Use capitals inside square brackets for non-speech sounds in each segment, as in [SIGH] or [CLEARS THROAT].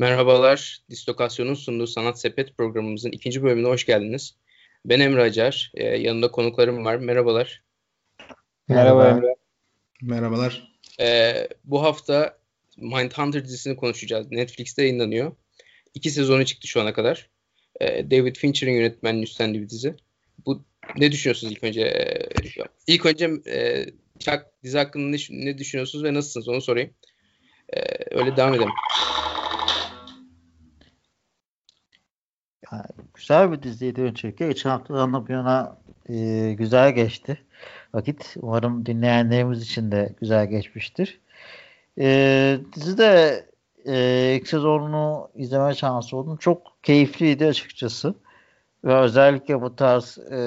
Merhabalar, Distokasyon'un sunduğu Sanat Sepet programımızın ikinci bölümüne hoş geldiniz. Ben Emre Acar, ee, yanında konuklarım var. Merhabalar. Merhaba Emre. Merhabalar. Ee, bu hafta Mindhunter dizisini konuşacağız. Netflix'te yayınlanıyor. İki sezonu çıktı şu ana kadar. Ee, David Fincher'ın yönetmenliği üstlendiği bir dizi. Bu ne düşünüyorsunuz ilk önce? Ee, ilk önce e, Chuck dizi hakkında ne, ne düşünüyorsunuz ve nasılsınız onu sorayım. Ee, öyle devam edelim. Güzel bir diziydi öncelikle. Geçen haftadan bu yana e, güzel geçti vakit. Umarım dinleyenlerimiz için de güzel geçmiştir. E, dizide e, ilk sezonunu izleme şansı oldum. Çok keyifliydi açıkçası. Ve özellikle bu tarz e,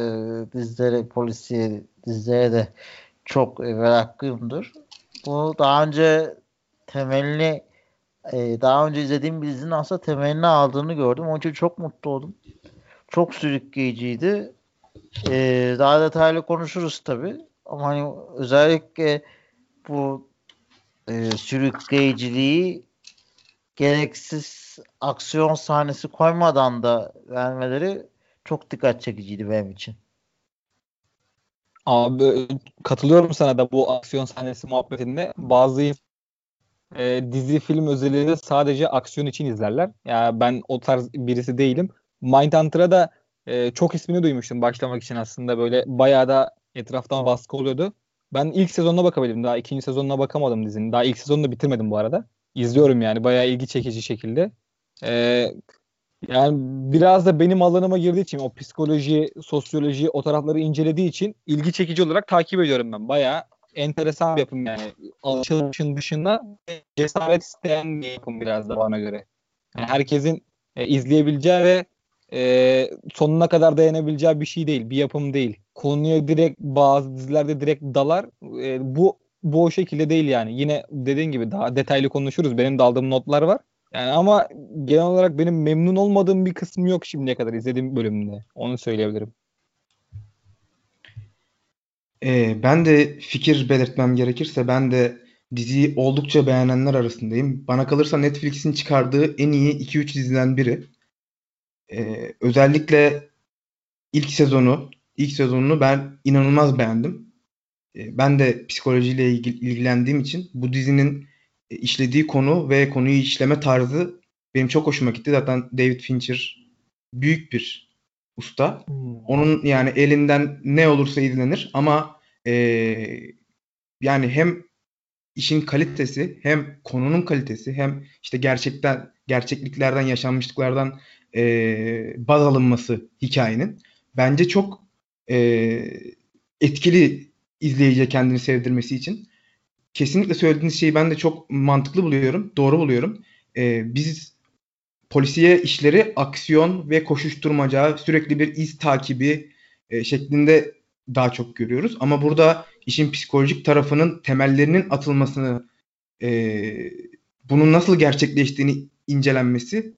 dizilere, polisiye dizilere de çok e, meraklıyımdır. Bu daha önce temelini e, daha önce izlediğim bir dizinin aslında temelini aldığını gördüm. Onun için çok mutlu oldum. Çok sürükleyiciydi. E, daha detaylı konuşuruz tabi. Ama hani özellikle bu e, sürükleyiciliği gereksiz aksiyon sahnesi koymadan da vermeleri çok dikkat çekiciydi benim için. Abi katılıyorum sana da bu aksiyon sahnesi muhabbetinde. Bazı e, dizi film özelliğinde sadece aksiyon için izlerler. Ya yani ben o tarz birisi değilim. Mindhunter'a da e, çok ismini duymuştum başlamak için aslında böyle bayağı da etraftan baskı oluyordu. Ben ilk sezonuna bakabildim. Daha ikinci sezonuna bakamadım dizinin. Daha ilk sezonunu da bitirmedim bu arada. İzliyorum yani bayağı ilgi çekici şekilde. Ee, yani biraz da benim alanıma girdiği için o psikoloji, sosyoloji o tarafları incelediği için ilgi çekici olarak takip ediyorum ben. Bayağı enteresan bir yapım yani. Alışılmışın dışında cesaret isteyen bir yapım biraz da bana göre. Yani herkesin e, izleyebileceği ve e, sonuna kadar dayanabileceği bir şey değil. Bir yapım değil. Konuya direkt bazı dizilerde direkt dalar. E, bu bu o şekilde değil yani. Yine dediğin gibi daha detaylı konuşuruz. Benim de aldığım notlar var. Yani ama genel olarak benim memnun olmadığım bir kısmı yok şimdiye kadar izlediğim bölümünde. Onu söyleyebilirim. Ee, ben de fikir belirtmem gerekirse ben de diziyi oldukça beğenenler arasındayım. Bana kalırsa Netflix'in çıkardığı en iyi 2-3 diziden biri. Ee, özellikle ilk sezonu, ilk sezonunu ben inanılmaz beğendim. Ee, ben de psikolojiyle ilgili, ilgilendiğim için bu dizinin e, işlediği konu ve konuyu işleme tarzı benim çok hoşuma gitti. Zaten David Fincher büyük bir usta. Hmm. Onun yani elinden ne olursa izlenir ama e, yani hem işin kalitesi hem konunun kalitesi hem işte gerçekten gerçekliklerden yaşanmışlıklardan e, baz alınması hikayenin bence çok e, etkili izleyiciye kendini sevdirmesi için. Kesinlikle söylediğiniz şeyi ben de çok mantıklı buluyorum, doğru buluyorum. E, biz polisiye işleri aksiyon ve koşuşturmaca, sürekli bir iz takibi e, şeklinde daha çok görüyoruz. Ama burada işin psikolojik tarafının temellerinin atılmasını, e, bunun nasıl gerçekleştiğini incelenmesi,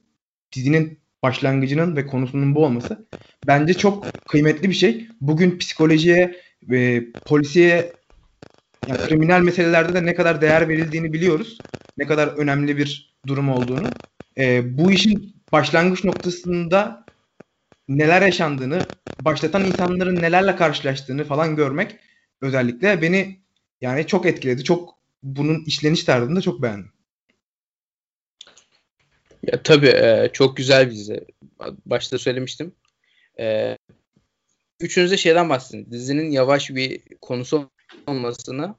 dizinin başlangıcının ve konusunun bu olması bence çok kıymetli bir şey. Bugün psikolojiye ve polisiye yani kriminal meselelerde de ne kadar değer verildiğini biliyoruz. Ne kadar önemli bir durum olduğunu. E, bu işin başlangıç noktasında neler yaşandığını, başlatan insanların nelerle karşılaştığını falan görmek özellikle beni yani çok etkiledi. Çok bunun işleniş tarzını da çok beğendim. Ya tabii e, çok güzel bir dizi. Başta söylemiştim. E, üçünüze şeyden bahsedin. Dizinin yavaş bir konusu olmasını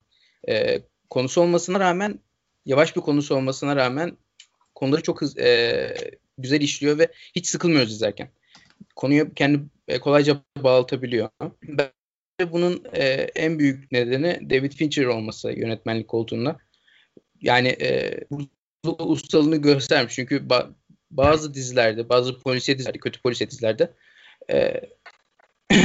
e, konusu olmasına rağmen yavaş bir konusu olmasına rağmen konuları çok hız, e, güzel işliyor ve hiç sıkılmıyoruz izlerken. Konuyu kendi e, kolayca bağlatabiliyor. Ben bunun e, en büyük nedeni David Fincher olması yönetmenlik koltuğunda. Yani e, ustalığını göstermiş. Çünkü ba- bazı dizilerde, bazı polisiye dizilerde, kötü polisiye dizilerde e, [CLEARS THROAT]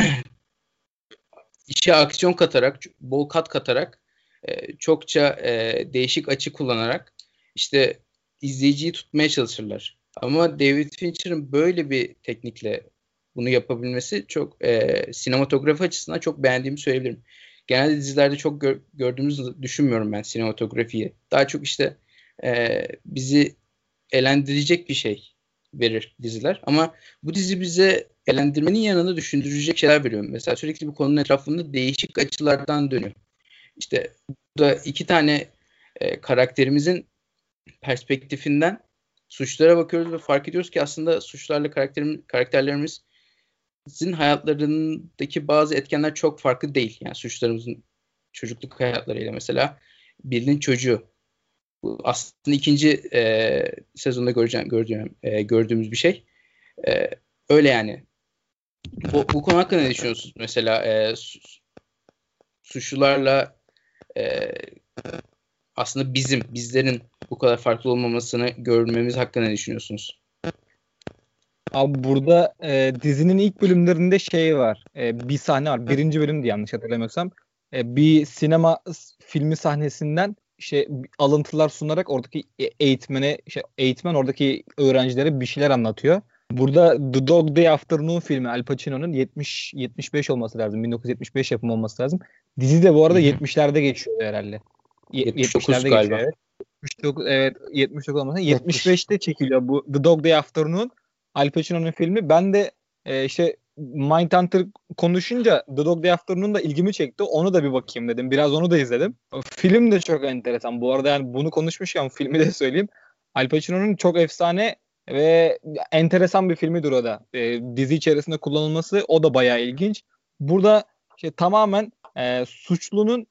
işe aksiyon katarak, bol kat katarak, e, çokça e, değişik açı kullanarak işte izleyiciyi tutmaya çalışırlar. Ama David Fincher'ın böyle bir teknikle bunu yapabilmesi çok e, sinematografi açısından çok beğendiğimi söyleyebilirim. Genelde dizilerde çok gör, gördüğümüzü düşünmüyorum ben sinematografiyi. Daha çok işte e, bizi eğlendirecek bir şey verir diziler. Ama bu dizi bize eğlendirmenin yanında düşündürecek şeyler veriyor. Mesela sürekli bir konunun etrafında değişik açılardan dönüyor. İşte burada iki tane e, karakterimizin perspektifinden suçlara bakıyoruz ve fark ediyoruz ki aslında suçlarla karakterim, karakterlerimizin hayatlarındaki bazı etkenler çok farklı değil. Yani suçlarımızın çocukluk hayatlarıyla mesela birinin çocuğu. Bu aslında ikinci e, sezonda göreceğim, gördüğüm, e, gördüğümüz bir şey. E, öyle yani. Bu, bu konu hakkında ne düşünüyorsunuz? Mesela e, suçlularla e, aslında bizim, bizlerin bu kadar farklı olmamasını görmemiz hakkında ne düşünüyorsunuz? Abi burada e, dizinin ilk bölümlerinde şey var. E, bir sahne var. Birinci bölümdü yanlış hatırlamıyorsam. E, bir sinema filmi sahnesinden işte alıntılar sunarak oradaki e, eğitmene, işte eğitmen oradaki öğrencilere bir şeyler anlatıyor. Burada The Dog Day Afternoon filmi Al Pacino'nun 70 75 olması lazım. 1975 yapımı olması lazım. Dizi de bu arada 70'lerde geçiyor herhalde. 79 galiba. Geçiyor, evet. 79 evet 79 olmasa 75'te çekiliyor bu The Dog Day Afternoon Al Pacino'nun filmi. Ben de e, işte Mindhunter konuşunca The Dog Day Afternoon da ilgimi çekti. Onu da bir bakayım dedim. Biraz onu da izledim. Film de çok enteresan. Bu arada yani bunu konuşmuşken filmi de söyleyeyim. Al Pacino'nun çok efsane ve enteresan bir filmidir o da. E, dizi içerisinde kullanılması o da bayağı ilginç. Burada işte tamamen e, suçlunun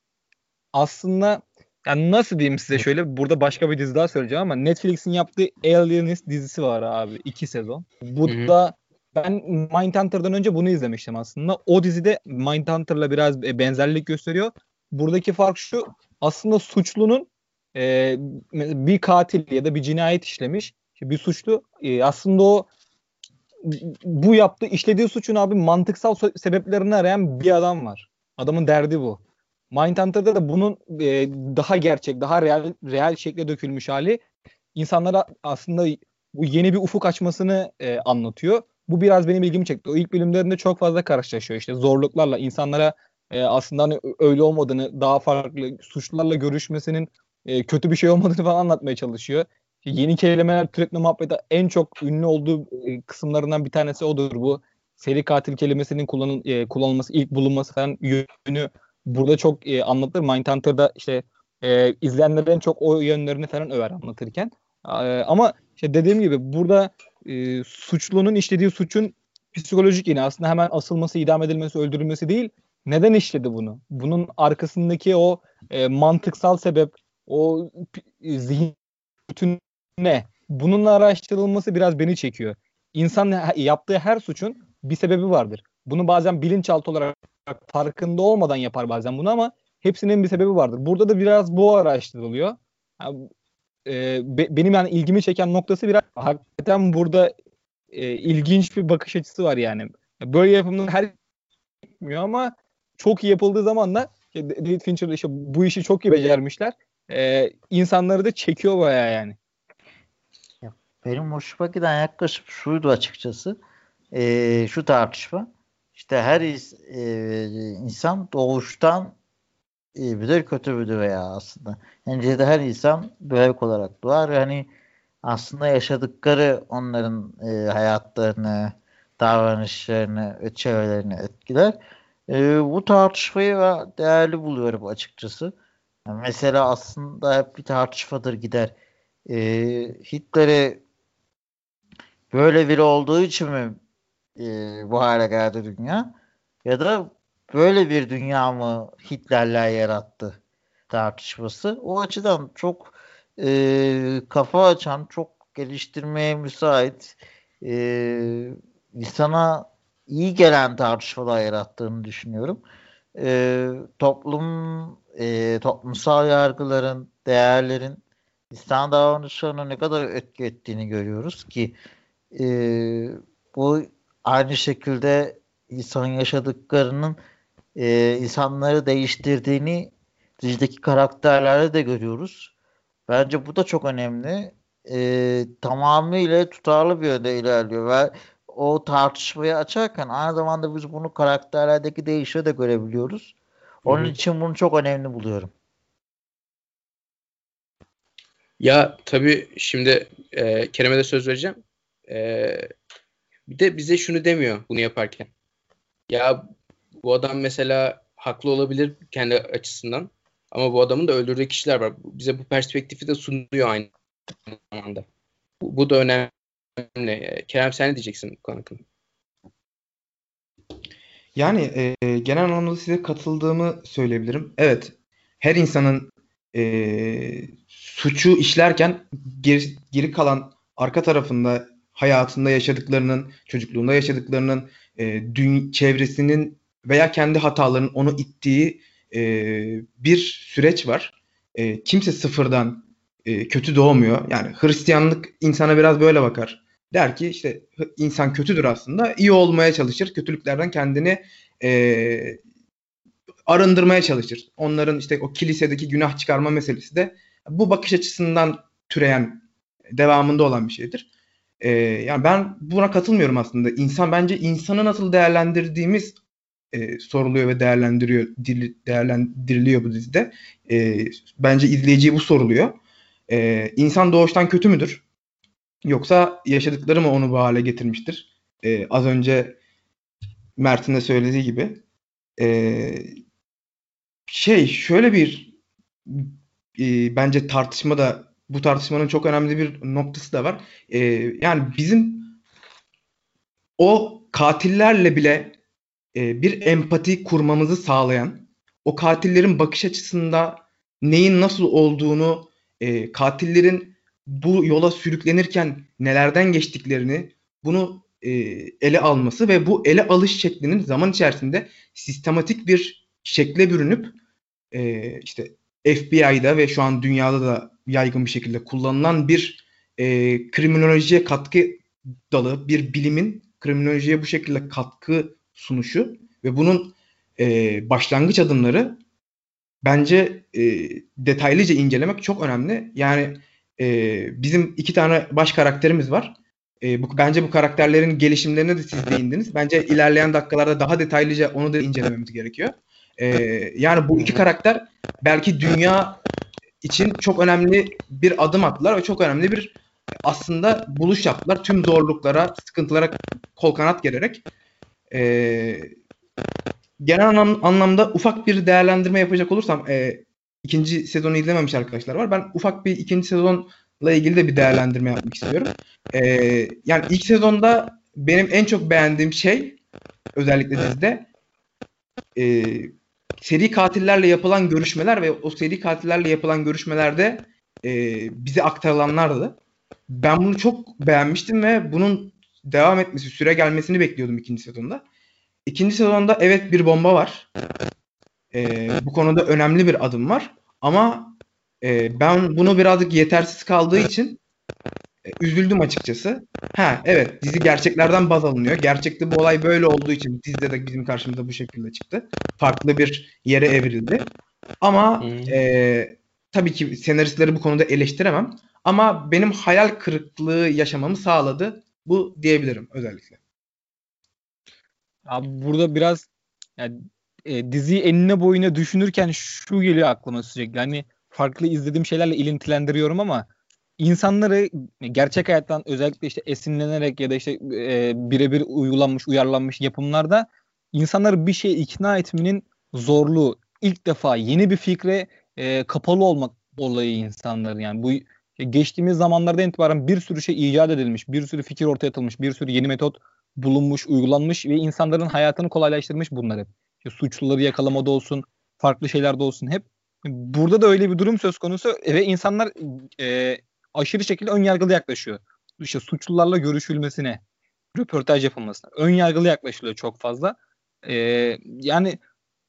aslında yani nasıl diyeyim size şöyle burada başka bir dizi daha söyleyeceğim ama Netflix'in yaptığı Alienist dizisi var abi iki sezon. Bu da ben Mindhunter'dan önce bunu izlemiştim aslında. O dizide Mindhunter'la biraz benzerlik gösteriyor. Buradaki fark şu aslında suçlunun e, bir katil ya da bir cinayet işlemiş bir suçlu e, aslında o bu yaptığı işlediği suçun abi mantıksal sebeplerini arayan bir adam var. Adamın derdi bu. Mindhunter'da da bunun e, daha gerçek, daha real, real şekle dökülmüş hali insanlara aslında bu yeni bir ufuk açmasını e, anlatıyor. Bu biraz benim ilgimi çekti. O ilk bölümlerinde çok fazla karşılaşıyor işte zorluklarla insanlara e, aslında hani öyle olmadığını, daha farklı suçlularla görüşmesinin e, kötü bir şey olmadığını falan anlatmaya çalışıyor. Yeni kelimeler türetme muhabbeti en çok ünlü olduğu e, kısımlarından bir tanesi odur bu. Seri katil kelimesinin kullanıl, e, kullanılması, ilk bulunması falan yönü burada çok e, anlatılır. Mindhunter'da işte e, izleyenler en çok o yönlerini falan över anlatırken. E, ama işte dediğim gibi burada e, suçlunun işlediği suçun psikolojik yine aslında hemen asılması, idam edilmesi, öldürülmesi değil. Neden işledi bunu? Bunun arkasındaki o e, mantıksal sebep, o zihin bütün ne? Bununla araştırılması biraz beni çekiyor. İnsan yaptığı her suçun bir sebebi vardır. Bunu bazen bilinçaltı olarak farkında olmadan yapar bazen bunu ama hepsinin bir sebebi vardır. Burada da biraz bu araştırılıyor. Yani, e, be, benim yani ilgimi çeken noktası biraz hakikaten burada e, ilginç bir bakış açısı var yani. Böyle yapımlar her yapmıyor ama çok iyi yapıldığı zaman da David Fincher işte bu işi çok iyi becermişler. E, insanları da çekiyor baya yani. Benim hoşuma giden yaklaşım şuydu açıkçası. E, şu tartışma. İşte her e, insan doğuştan iyi midir kötü müdür veya aslında. Neticede her insan bebek olarak doğar ve hani aslında yaşadıkları onların e, hayatlarını, davranışlarını çevrelerini etkiler. E, bu tartışmayı değerli buluyorum açıkçası. Yani mesela aslında hep bir tartışmadır gider. E, Hitler'e böyle biri olduğu için mi e, bu hale geldi dünya? Ya da böyle bir dünya mı Hitler'ler yarattı tartışması? O açıdan çok e, kafa açan, çok geliştirmeye müsait e, insana iyi gelen tartışmalar yarattığını düşünüyorum. E, toplum e, toplumsal yargıların, değerlerin insan davranışlarına ne kadar etki ettiğini görüyoruz ki e, bu aynı şekilde insanın yaşadıklarının e, insanları değiştirdiğini dizideki karakterlerde de görüyoruz. Bence bu da çok önemli. E, tamamıyla tutarlı bir yönde ilerliyor ve o tartışmayı açarken aynı zamanda biz bunu karakterlerdeki değişiyor da görebiliyoruz. Onun Hı-hı. için bunu çok önemli buluyorum. Ya tabii şimdi e, Kerem'e de söz vereceğim. E, bir de bize şunu demiyor bunu yaparken. Ya bu adam mesela haklı olabilir kendi açısından. Ama bu adamın da öldürdüğü kişiler var. Bize bu perspektifi de sunuyor aynı zamanda. Bu, bu da önemli. Kerem sen ne diyeceksin bu konu? Yani e, genel anlamda size katıldığımı söyleyebilirim. Evet, her insanın e, suçu işlerken geri, geri kalan arka tarafında hayatında yaşadıklarının, çocukluğunda yaşadıklarının, e, dün, çevresinin veya kendi hatalarının onu ittiği e, bir süreç var. E, kimse sıfırdan e, kötü doğmuyor. Yani Hristiyanlık insana biraz böyle bakar. Der ki işte insan kötüdür aslında. iyi olmaya çalışır. Kötülüklerden kendini e, arındırmaya çalışır. Onların işte o kilisedeki günah çıkarma meselesi de bu bakış açısından türeyen devamında olan bir şeydir. Ee, yani ben buna katılmıyorum aslında. İnsan bence insanı nasıl değerlendirdiğimiz e, soruluyor ve değerlendiriyor değerlendiriliyor bu dizide. E, bence izleyiciye bu soruluyor. E, insan doğuştan kötü müdür? Yoksa yaşadıkları mı onu bu hale getirmiştir? E, az önce Mert'in de söylediği gibi. E, şey şöyle bir e, bence tartışma da bu tartışmanın çok önemli bir noktası da var. E, yani bizim o katillerle bile e, bir empati kurmamızı sağlayan, o katillerin bakış açısında neyin nasıl olduğunu, e, katillerin bu yola sürüklenirken nelerden geçtiklerini bunu e, ele alması ve bu ele alış şeklinin zaman içerisinde sistematik bir şekle bürünüp e, işte FBI'da ve şu an dünyada da yaygın bir şekilde kullanılan bir e, kriminolojiye katkı dalı bir bilimin kriminolojiye bu şekilde katkı sunuşu ve bunun e, başlangıç adımları bence e, detaylıca incelemek çok önemli. Yani e, bizim iki tane baş karakterimiz var. E, bu, bence bu karakterlerin gelişimlerine de siz değindiniz. Bence ilerleyen dakikalarda daha detaylıca onu da incelememiz gerekiyor. E, yani bu iki karakter belki dünya için çok önemli bir adım attılar ve çok önemli bir aslında buluş yaptılar. Tüm zorluklara, sıkıntılara kol kanat gererek. E, genel anlam, anlamda ufak bir değerlendirme yapacak olursam e, ikinci sezonu izlememiş arkadaşlar var. Ben ufak bir ikinci sezonla ilgili de bir değerlendirme yapmak istiyorum. E, yani ilk sezonda benim en çok beğendiğim şey özellikle dizide e, seri katillerle yapılan görüşmeler ve o seri katillerle yapılan görüşmelerde e, bize aktarılanlardı. Ben bunu çok beğenmiştim ve bunun devam etmesi, süre gelmesini bekliyordum ikinci sezonda. İkinci sezonda evet bir bomba var. E, bu konuda önemli bir adım var. Ama e, ben bunu birazcık yetersiz kaldığı için üzüldüm açıkçası. Ha evet dizi gerçeklerden baz alınıyor. Gerçekte bu olay böyle olduğu için dizide de bizim karşımıza bu şekilde çıktı. Farklı bir yere evrildi. Ama hmm. e, tabii ki senaristleri bu konuda eleştiremem. Ama benim hayal kırıklığı yaşamamı sağladı. Bu diyebilirim özellikle. Abi burada biraz yani, e, diziyi enine boyuna düşünürken şu geliyor aklıma sürekli. Hani farklı izlediğim şeylerle ilintilendiriyorum ama insanları gerçek hayattan özellikle işte esinlenerek ya da işte e, birebir uygulanmış, uyarlanmış yapımlarda insanları bir şeye ikna etmenin zorluğu ilk defa yeni bir fikre e, kapalı olmak olayı insanların yani bu geçtiğimiz zamanlarda itibaren bir sürü şey icat edilmiş, bir sürü fikir ortaya atılmış, bir sürü yeni metot bulunmuş, uygulanmış ve insanların hayatını kolaylaştırmış bunlar hep. İşte suçluları yakalamada olsun, farklı şeylerde olsun hep. Burada da öyle bir durum söz konusu ve insanlar e, aşırı şekilde ön yargılı yaklaşıyor. İşte suçlularla görüşülmesine, röportaj yapılmasına. Ön yargılı yaklaşılıyor çok fazla. E, yani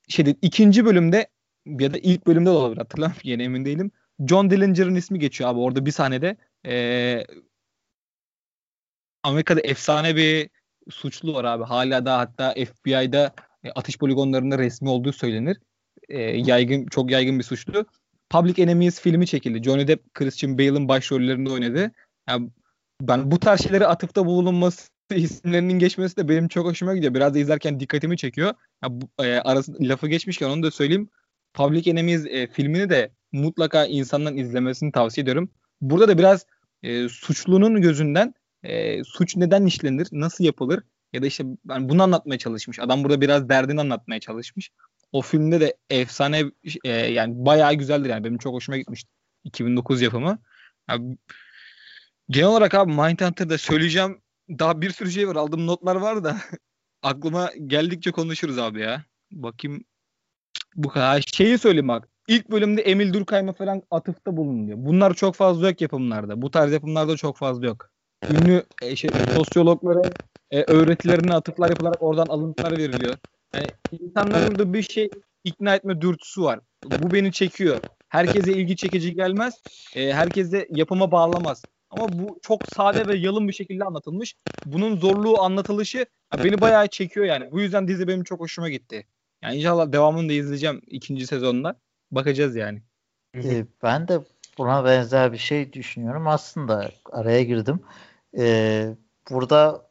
şeyde ikinci bölümde ya da ilk bölümde de olabilir hatırlamıyorum [LAUGHS] yine emin değilim. John Dillinger'ın ismi geçiyor abi orada bir sahnede. E, Amerika'da efsane bir suçlu var abi. Hala da hatta FBI'da e, atış poligonlarında resmi olduğu söylenir. E, yaygın çok yaygın bir suçlu. Public Enemies filmi çekildi. Johnny Depp, Christian Bale'ın başrollerinde oynadı. Yani ben bu tarz şeylere atıfta bulunması [LAUGHS] isimlerinin geçmesi de benim çok hoşuma gidiyor. Biraz da izlerken dikkatimi çekiyor. Ya bu, e, arası, lafı geçmişken onu da söyleyeyim. Public Enemies e, filmini de mutlaka insanların izlemesini tavsiye ediyorum. Burada da biraz e, suçlunun gözünden e, suç neden işlenir, nasıl yapılır ya da işte yani bunu anlatmaya çalışmış. Adam burada biraz derdini anlatmaya çalışmış. O filmde de efsane e, yani bayağı güzeldir yani benim çok hoşuma gitmişti. 2009 yapımı. Yani, genel olarak abi Mindhunter'da söyleyeceğim daha bir sürü şey var. Aldığım notlar var da [LAUGHS] aklıma geldikçe konuşuruz abi ya. Bakayım bu kadar. Şeyi söyleyeyim bak. İlk bölümde Emil Durkheim'e falan atıfta bulunuyor. Bunlar çok fazla yok yapımlarda. Bu tarz yapımlarda çok fazla yok. Ünlü e, şey, sosyologlara e, öğretilerine atıflar yapılarak oradan alıntılar veriliyor. Yani insanların da bir şey ikna etme dürtüsü var. Bu beni çekiyor. Herkese ilgi çekici gelmez. E, herkese yapıma bağlamaz. Ama bu çok sade ve yalın bir şekilde anlatılmış. Bunun zorluğu anlatılışı beni bayağı çekiyor yani. Bu yüzden dizi benim çok hoşuma gitti. Yani inşallah devamını da izleyeceğim ikinci sezonda. Bakacağız yani. Ee, ben de buna benzer bir şey düşünüyorum. Aslında araya girdim. Ee, burada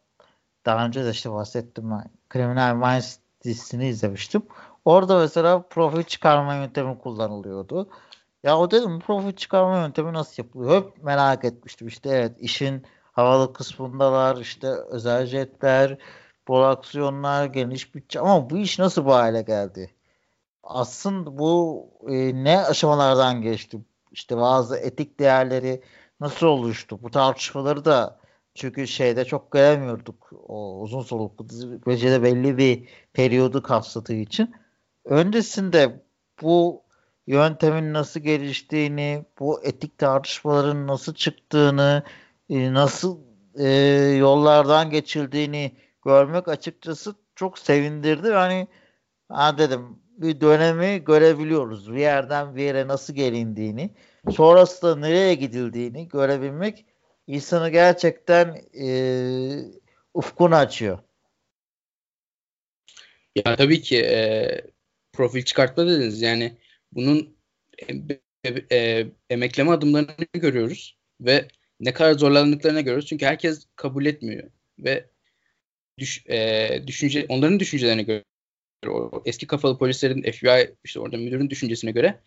daha önce de işte bahsettim ben. Criminal Minds dizisini izlemiştim. Orada mesela profil çıkarma yöntemi kullanılıyordu. Ya o dedim profil çıkarma yöntemi nasıl yapılıyor? Hep merak etmiştim. İşte evet işin havalı kısmındalar. işte özel jetler, prodüksiyonlar, geniş bütçe. Ama bu iş nasıl bu hale geldi? Aslında bu e, ne aşamalardan geçti? İşte bazı etik değerleri nasıl oluştu? Bu tartışmaları da çünkü şeyde çok göremiyorduk. O uzun soluklu dizi belli bir periyodu kapsadığı için. Öncesinde bu yöntemin nasıl geliştiğini, bu etik tartışmaların nasıl çıktığını, e, nasıl e, yollardan geçildiğini görmek açıkçası çok sevindirdi. Yani ha dedim bir dönemi görebiliyoruz. Bir yerden bir yere nasıl gelindiğini, sonrasında nereye gidildiğini görebilmek insanı gerçekten e, ufkunu açıyor. Ya tabii ki e, profil çıkartma dediniz. Yani bunun e, e, emekleme adımlarını görüyoruz ve ne kadar zorlandıklarını görüyoruz. Çünkü herkes kabul etmiyor ve düş, e, düşünce onların düşüncelerine göre o eski kafalı polislerin FBI işte orada müdürün düşüncesine göre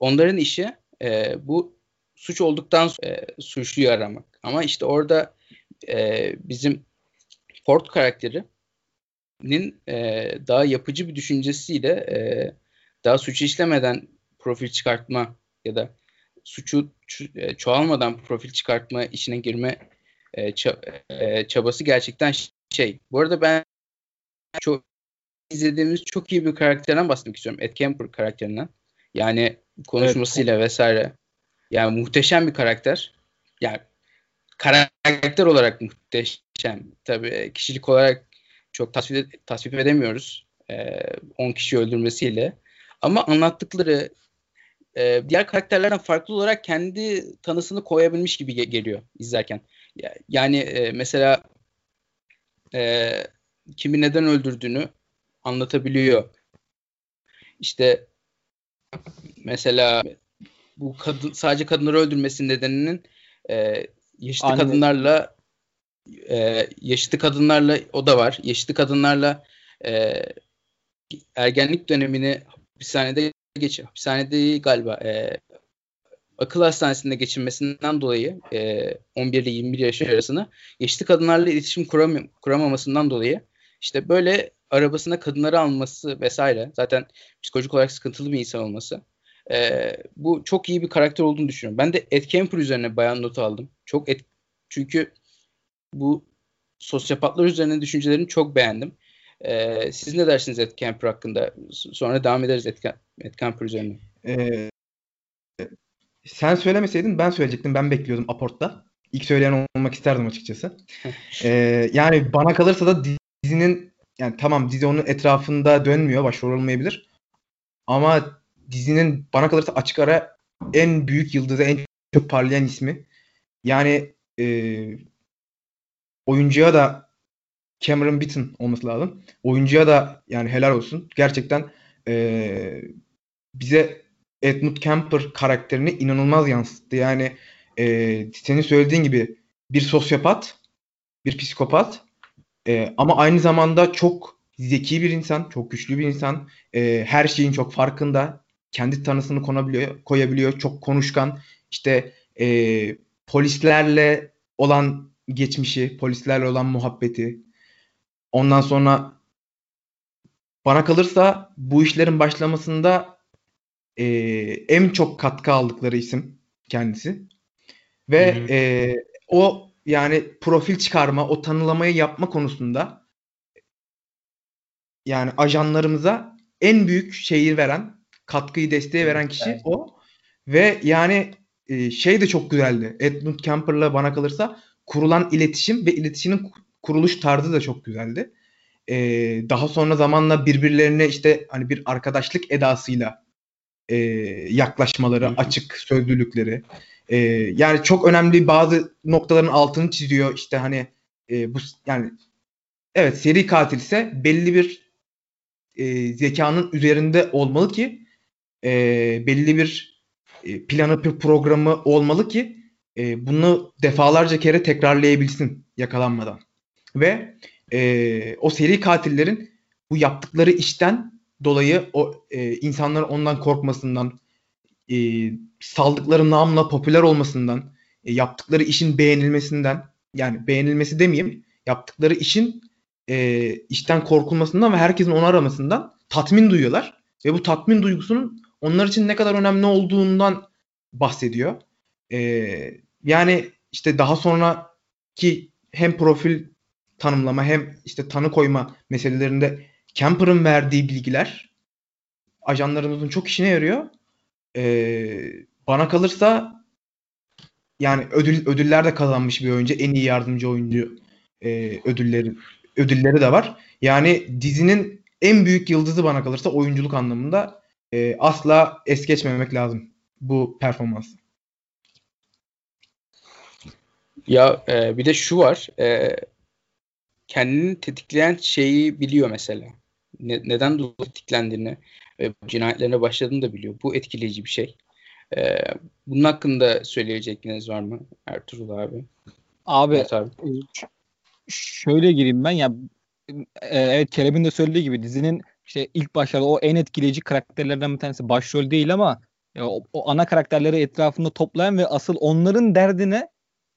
onların işi e, bu suç olduktan sonra e, suçluyu aramak. Ama işte orada e, bizim Ford karakterinin e, daha yapıcı bir düşüncesiyle e, daha suç işlemeden profil çıkartma ya da suçu e, çoğalmadan profil çıkartma işine girme e, e, çabası gerçekten şey. Bu arada ben çok izlediğimiz çok iyi bir karakterden bahsetmek istiyorum. Ed Kemper karakterinden. Yani konuşmasıyla evet. vesaire. Yani muhteşem bir karakter. Yani karakter olarak muhteşem. Tabii kişilik olarak çok tasvip, tasvip edemiyoruz. 10 ee, kişi öldürmesiyle. Ama anlattıkları e, diğer karakterlerden farklı olarak kendi tanısını koyabilmiş gibi ge- geliyor izlerken. Yani e, mesela e, kimi neden öldürdüğünü anlatabiliyor. İşte mesela bu kadın sadece kadınları öldürmesinin nedeninin e, yaşlı Anne. kadınlarla e, yaşlı kadınlarla o da var. Yaşlı kadınlarla e, ergenlik dönemini hapishanede geç hapishanede galiba e, akıl hastanesinde geçirmesinden dolayı e, 11 ile 21 yaş arasını yaşlı kadınlarla iletişim kuram kuramamasından dolayı işte böyle arabasına kadınları alması vesaire zaten psikolojik olarak sıkıntılı bir insan olması e, bu çok iyi bir karakter olduğunu düşünüyorum. Ben de Ed Kemper üzerine bayan notu aldım. Çok et, çünkü bu sosyopatlar üzerine düşüncelerini çok beğendim. Ee, siz ne dersiniz Ed Kemper hakkında? Sonra devam ederiz Ed, Ed Kemper üzerine. Ee, sen söylemeseydin ben söyleyecektim. Ben bekliyordum Aport'ta. İlk söyleyen olmak isterdim açıkçası. [LAUGHS] ee, yani bana kalırsa da dizinin yani tamam dizi onun etrafında dönmüyor. Başrol olmayabilir. Ama dizinin bana kalırsa açık ara en büyük yıldızı, en çok parlayan ismi. Yani e, oyuncuya da Cameron Bitton olması lazım. Oyuncuya da yani helal olsun. Gerçekten e, bize Edmund Kemper karakterini inanılmaz yansıttı. Yani e, senin söylediğin gibi bir sosyopat, bir psikopat e, ama aynı zamanda çok zeki bir insan, çok güçlü bir insan. E, her şeyin çok farkında. Kendi tanısını konabiliyor, koyabiliyor. Çok konuşkan. İşte e, polislerle olan geçmişi, polislerle olan muhabbeti. Ondan sonra bana kalırsa bu işlerin başlamasında e, en çok katkı aldıkları isim kendisi. Ve hı hı. E, o yani profil çıkarma, o tanılamayı yapma konusunda yani ajanlarımıza en büyük şeyi veren, katkıyı, desteği veren kişi evet. o. Ve yani e, şey de çok güzeldi. Edmund Kemper'la bana kalırsa kurulan iletişim ve iletişimin kuruluş tarzı da çok güzeldi. E, daha sonra zamanla birbirlerine işte hani bir arkadaşlık edasıyla e, yaklaşmaları, açık sözlülükleri. E, yani çok önemli bazı noktaların altını çiziyor. İşte hani e, bu yani evet seri katil ise belli bir e, zekanın üzerinde olmalı ki e, belli bir e, planı bir programı olmalı ki e, bunu defalarca kere tekrarlayabilsin yakalanmadan. Ve e, o seri katillerin bu yaptıkları işten dolayı o e, insanların ondan korkmasından, e, saldıkları namla popüler olmasından, e, yaptıkları işin beğenilmesinden, yani beğenilmesi demeyeyim, yaptıkları işin e, işten korkulmasından ve herkesin onu aramasından tatmin duyuyorlar. Ve bu tatmin duygusunun onlar için ne kadar önemli olduğundan bahsediyor. Ee, yani işte daha sonraki hem profil tanımlama hem işte tanı koyma meselelerinde Kemper'ın verdiği bilgiler ajanlarımızın çok işine yarıyor. Ee, bana kalırsa yani ödül ödüller de kazanmış bir oyuncu. En iyi yardımcı oyuncu e, ödülleri ödülleri de var. Yani dizinin en büyük yıldızı bana kalırsa oyunculuk anlamında e, asla es geçmemek lazım bu performansı. Ya e, bir de şu var. E, kendini tetikleyen şeyi biliyor mesela. Ne, neden dolayı tetiklendiğini ve cinayetlerine başladığını da biliyor. Bu etkileyici bir şey. E, bunun hakkında söyleyecekleriniz var mı Ertuğrul abi? Abi, evet, abi. Şöyle gireyim ben ya e, evet Kerem'in de söylediği gibi dizinin işte ilk başlarda o en etkileyici karakterlerden bir tanesi başrol değil ama ya, o, o ana karakterleri etrafında toplayan ve asıl onların derdine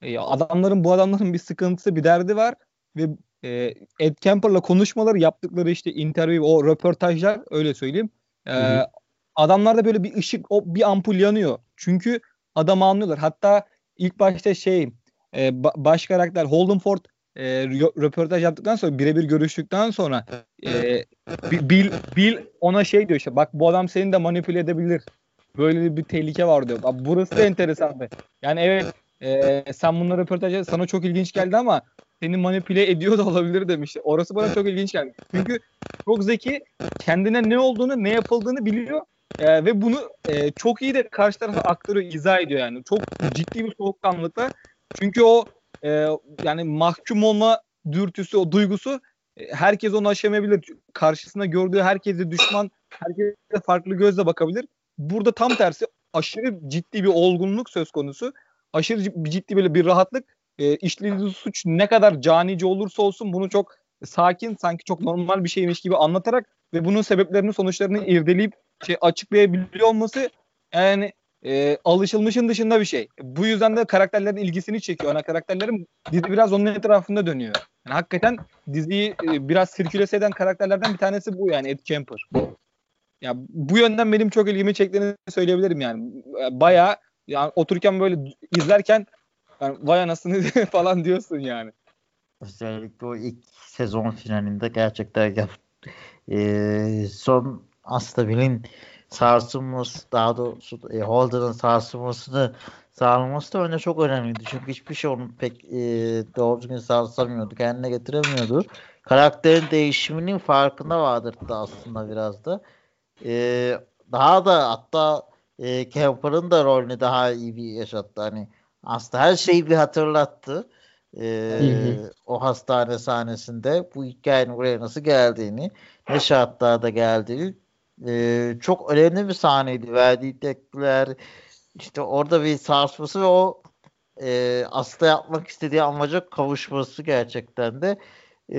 e, adamların bu adamların bir sıkıntısı bir derdi var ve e, Ed Kemper'la konuşmaları yaptıkları işte interview o röportajlar öyle söyleyeyim. E, adamlarda böyle bir ışık o bir ampul yanıyor. Çünkü adamı anlıyorlar. Hatta ilk başta şey e, baş karakter Holden Ford e, röportaj yaptıktan sonra birebir görüştükten sonra e, Bill, Bill ona şey diyor işte bak bu adam seni de manipüle edebilir. Böyle bir tehlike var diyor. Abi burası da enteresan be. Yani evet e, sen bunları röportaj sana çok ilginç geldi ama seni manipüle ediyor da olabilir demişti. Orası bana çok ilginç geldi. Çünkü çok zeki kendine ne olduğunu ne yapıldığını biliyor e, ve bunu e, çok iyi de karşı tarafa aktarıyor, izah ediyor yani. Çok ciddi bir soğukkanlılıkla. Çünkü o e, yani mahkum olma dürtüsü, o duygusu e, herkes onu aşamayabilir. Karşısında gördüğü herkese düşman, herkese farklı gözle bakabilir. Burada tam tersi aşırı ciddi bir olgunluk söz konusu. Aşırı ciddi böyle bir rahatlık. E, işlediği suç ne kadar canice olursa olsun bunu çok sakin, sanki çok normal bir şeymiş gibi anlatarak ve bunun sebeplerini, sonuçlarını irdeleyip şey açıklayabiliyor olması yani e, alışılmışın dışında bir şey. Bu yüzden de karakterlerin ilgisini çekiyor. Ana karakterlerin dizi biraz onun etrafında dönüyor. Yani hakikaten diziyi e, biraz sirkülese eden karakterlerden bir tanesi bu yani Ed Kemper. Ya bu yönden benim çok ilgimi çektiğini söyleyebilirim yani. Bayağı yani otururken böyle izlerken yani vay anasını [LAUGHS] falan diyorsun yani. Özellikle o ilk sezon finalinde gerçekten e, son Astabil'in sarsılması daha doğrusu e, Holder'ın sarsılmasını sağlaması da önce çok önemliydi. Çünkü hiçbir şey onu pek e, doğru düzgün sarsamıyordu. Kendine getiremiyordu. Karakterin değişiminin farkında vardırdı aslında biraz da. E, daha da hatta e, Kemper'ın da rolünü daha iyi bir yaşattı. Hani aslında her şeyi bir hatırlattı. E, O hastane sahnesinde bu hikayenin buraya nasıl geldiğini, ne şartlarda geldiğini e, çok önemli bir sahneydi. Verdiği tepkiler işte orada bir sarsması ve o e, aslında yapmak istediği amaca kavuşması gerçekten de e,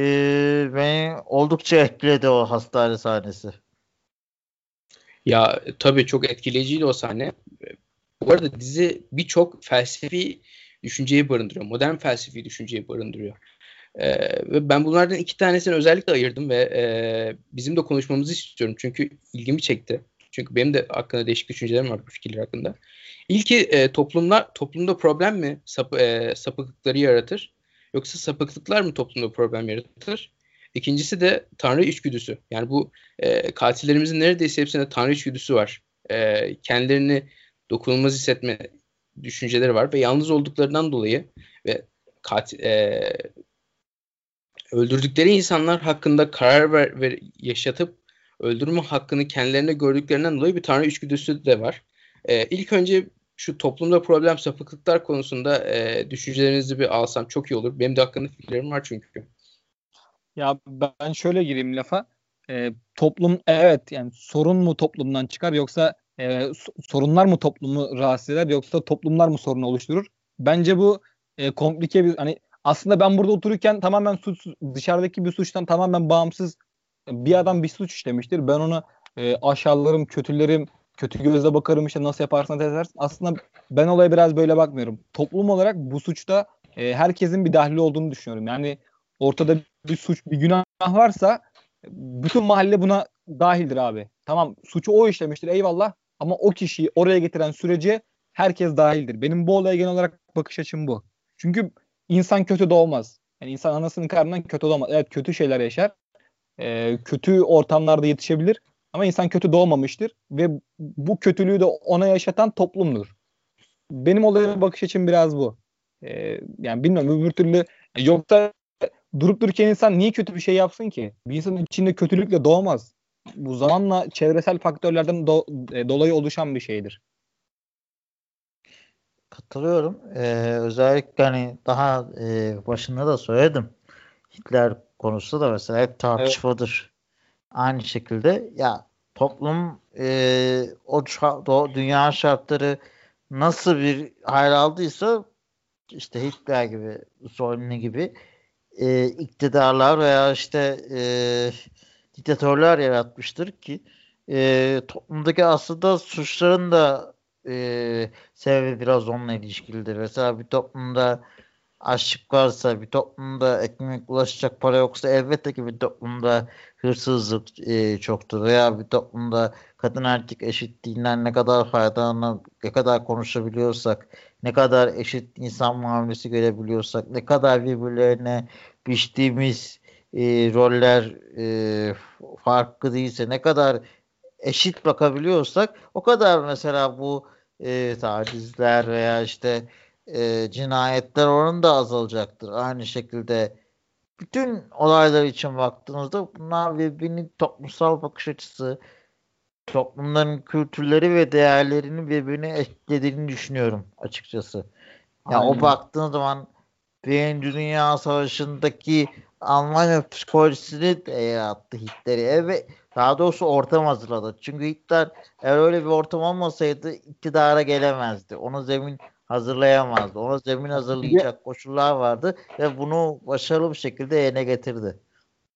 beni oldukça etkiledi o hastane sahnesi. Ya tabii çok etkileyiciydi o sahne. Bu arada dizi birçok felsefi düşünceyi barındırıyor. Modern felsefi düşünceyi barındırıyor. E, ve ben bunlardan iki tanesini özellikle ayırdım ve e, bizim de konuşmamızı istiyorum. Çünkü ilgimi çekti. Çünkü benim de hakkında değişik düşüncelerim var bu fikirler hakkında. İlki e, toplumlar toplumda problem mi sap, e, sapıklıkları yaratır? Yoksa sapıklıklar mı toplumda problem yaratır? İkincisi de Tanrı içgüdüsü. Yani bu e, katillerimizin neredeyse hepsinde Tanrı içgüdüsü var. E, kendilerini dokunulmaz hissetme düşünceleri var ve yalnız olduklarından dolayı ve katil, e, öldürdükleri insanlar hakkında karar ver, ver, yaşatıp öldürme hakkını kendilerine gördüklerinden dolayı bir Tanrı içgüdüsü de var. E, ilk önce şu toplumda problem sapıklıklar konusunda e, düşüncelerinizi bir alsam çok iyi olur. Benim de hakkında fikirlerim var çünkü. Ya ben şöyle gireyim lafa. E, toplum evet yani sorun mu toplumdan çıkar yoksa e, sorunlar mı toplumu rahatsız eder yoksa toplumlar mı sorun oluşturur? Bence bu e, komplike bir hani aslında ben burada otururken tamamen suç dışarıdaki bir suçtan tamamen bağımsız bir adam bir suç işlemiştir. Ben onu e, aşağılarım, kötülerim, kötü gözle bakarım işte nasıl yaparsan edersin. Aslında ben olaya biraz böyle bakmıyorum. Toplum olarak bu suçta e, herkesin bir dahli olduğunu düşünüyorum. Yani ortada bir suç, bir günah varsa bütün mahalle buna dahildir abi. Tamam suçu o işlemiştir eyvallah ama o kişiyi oraya getiren sürece herkes dahildir. Benim bu olaya genel olarak bakış açım bu. Çünkü insan kötü doğmaz. Yani insan anasının karnından kötü doğmaz. Evet kötü şeyler yaşar. Ee, kötü ortamlarda yetişebilir. Ama insan kötü doğmamıştır ve bu kötülüğü de ona yaşatan toplumdur. Benim olaya bakış açım biraz bu. Ee, yani bilmiyorum öbür türlü yoksa durup dururken insan niye kötü bir şey yapsın ki? Bir insanın içinde kötülükle doğmaz. Bu zamanla çevresel faktörlerden do- e, dolayı oluşan bir şeydir. Katılıyorum. Ee, özellikle hani daha e, başında da söyledim. Hitler konusu da mesela hep tartışmadır. Evet. Aynı şekilde ya toplum e, o, o dünya şartları nasıl bir hal aldıysa işte Hitler gibi, Mussolini gibi e, iktidarlar veya işte e, diktatörler yaratmıştır ki e, toplumdaki aslında suçların da e, sebebi biraz onunla ilişkilidir. Mesela bir toplumda açlık varsa, bir toplumda ekmek ulaşacak para yoksa elbette ki bir toplumda hırsızlık e, çoktur. Veya bir toplumda kadın erkek eşitliğinden ne kadar faydalanıp ne kadar konuşabiliyorsak, ne kadar eşit insan muamelesi görebiliyorsak, ne kadar birbirlerine biçtiğimiz e, roller e, farklı değilse, ne kadar eşit bakabiliyorsak o kadar mesela bu e, tacizler veya işte e, cinayetler oranı da azalacaktır. Aynı şekilde bütün olaylar için baktığınızda bunlar birbirini toplumsal bakış açısı, toplumların kültürleri ve değerlerini birbirine etkilediğini düşünüyorum açıkçası. Ya yani o baktığın zaman Birinci Dünya Savaşı'ndaki Almanya psikolojisini de yarattı Hitler'i. Evet, daha doğrusu ortam hazırladı. Çünkü Hitler eğer öyle bir ortam olmasaydı iktidara gelemezdi. Onu zemin hazırlayamazdı. Ona zemin hazırlayacak koşullar vardı ve bunu başarılı bir şekilde yerine getirdi.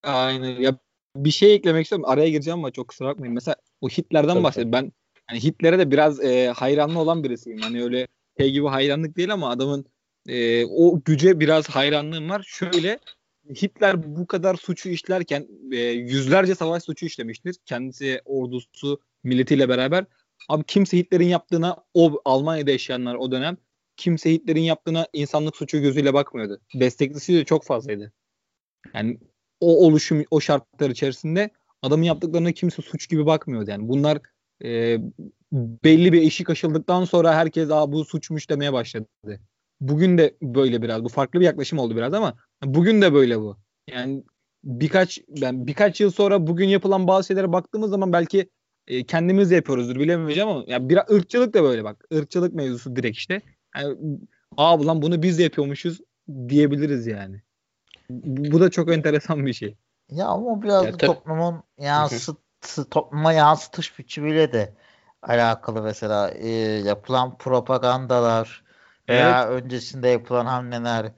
Aynen. Ya bir şey eklemek istiyorum. Araya gireceğim ama çok kusura bakmayın. Mesela o Hitler'den bahsedeyim. Ben hani Hitler'e de biraz e, hayranlı olan birisiyim. Hani öyle şey gibi hayranlık değil ama adamın e, o güce biraz hayranlığım var. Şöyle Hitler bu kadar suçu işlerken e, yüzlerce savaş suçu işlemiştir. Kendisi ordusu milletiyle beraber. Abi kimse Hitler'in yaptığına o Almanya'da yaşayanlar o dönem kimse Hitler'in yaptığına insanlık suçu gözüyle bakmıyordu. Desteklisi de çok fazlaydı. Yani o oluşum, o şartlar içerisinde adamın yaptıklarına kimse suç gibi bakmıyordu. Yani bunlar e, belli bir eşik aşıldıktan sonra herkes Aa, bu suçmuş demeye başladı. Bugün de böyle biraz. Bu farklı bir yaklaşım oldu biraz ama bugün de böyle bu. Yani birkaç ben birkaç yıl sonra bugün yapılan bazı şeylere baktığımız zaman belki e, kendimiz de yapıyoruzdur bilemeyeceğim ama ya bir ırkçılık da böyle bak. Irkçılık mevzusu direkt işte. Yani, Aa ulan bunu biz de yapıyormuşuz diyebiliriz yani. Bu, bu da çok enteresan bir şey. Ya ama biraz ya, toplumun yansıt topluma yansıtış biçimiyle de alakalı mesela e, yapılan propagandalar veya evet. öncesinde yapılan hamleler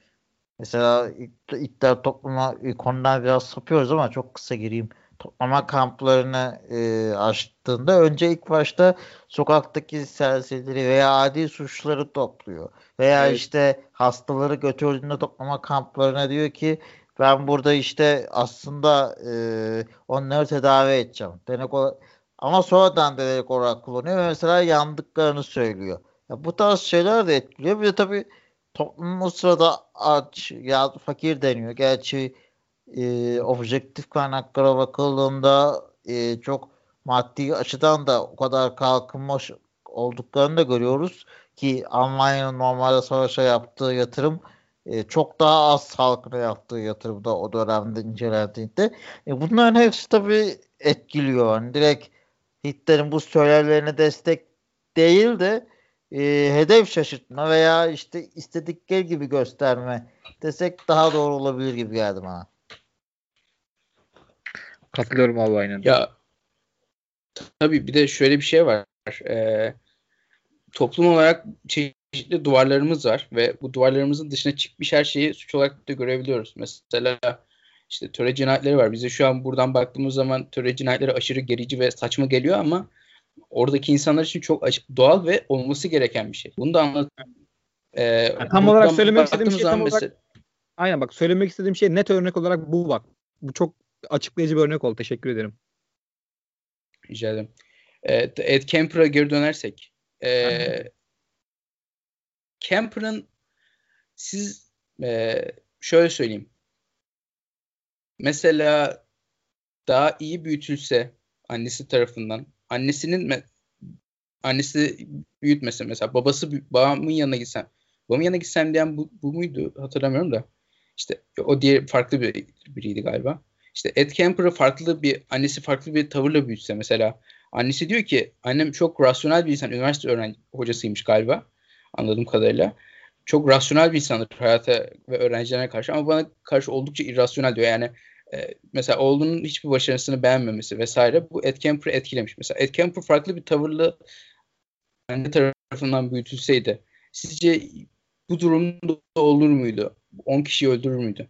mesela iktidar topluma konudan biraz sapıyoruz ama çok kısa gireyim toplama kamplarını e, açtığında önce ilk başta sokaktaki serserileri veya adi suçları topluyor. Veya evet. işte hastaları götürdüğünde toplama kamplarına diyor ki ben burada işte aslında e, onları tedavi edeceğim. Denek olarak, ama sonradan denek olarak kullanıyor ve mesela yandıklarını söylüyor. Ya bu tarz şeyler de etkiliyor. Bir de tabii toplum o sırada aç ya fakir deniyor. Gerçi e, objektif kaynaklara bakıldığında e, çok maddi açıdan da o kadar kalkınmış olduklarını da görüyoruz ki Almanya'nın normalde savaşa yaptığı yatırım e, çok daha az halkına yaptığı yatırımda o dönemde incelendiğinde. E, bunların hepsi tabii etkiliyor. Yani direkt Hitler'in bu söylemlerine destek değil de e, hedef şaşırtma veya işte istedikleri gibi gösterme desek daha doğru olabilir gibi geldi bana. Katılıyorum abi aynen. Ya tabii bir de şöyle bir şey var. Ee, toplum olarak çeşitli duvarlarımız var ve bu duvarlarımızın dışına çıkmış her şeyi suç olarak da görebiliyoruz. Mesela işte töre cinayetleri var. Bize şu an buradan baktığımız zaman töre cinayetleri aşırı gerici ve saçma geliyor ama oradaki insanlar için çok doğal ve olması gereken bir şey. Bunu da anlat. Ee, yani tam olarak söylemek istediğim şey tam olarak mesela... Aynen bak söylemek istediğim şey net örnek olarak bu bak. Bu çok açıklayıcı bir örnek oldu. Teşekkür ederim. Rica ederim. Evet, Ed Kemper'a geri dönersek. E, Kemper'ın siz e, şöyle söyleyeyim. Mesela daha iyi büyütülse annesi tarafından annesinin me- annesi büyütmese mesela babası babamın yanına gitsem babamın yanına gitsem diyen bu, bu muydu hatırlamıyorum da işte o diğer farklı bir biriydi galiba. İşte Ed Kemper'ı farklı bir annesi farklı bir tavırla büyütse mesela annesi diyor ki annem çok rasyonel bir insan üniversite öğrenci hocasıymış galiba anladığım kadarıyla. Çok rasyonel bir insandır hayata ve öğrencilerine karşı ama bana karşı oldukça irrasyonel diyor. Yani e, mesela oğlunun hiçbir başarısını beğenmemesi vesaire bu Ed Kemper'ı etkilemiş. Mesela Ed Kemper farklı bir tavırla anne tarafından büyütülseydi sizce bu durumda olur muydu? 10 kişiyi öldürür müydü?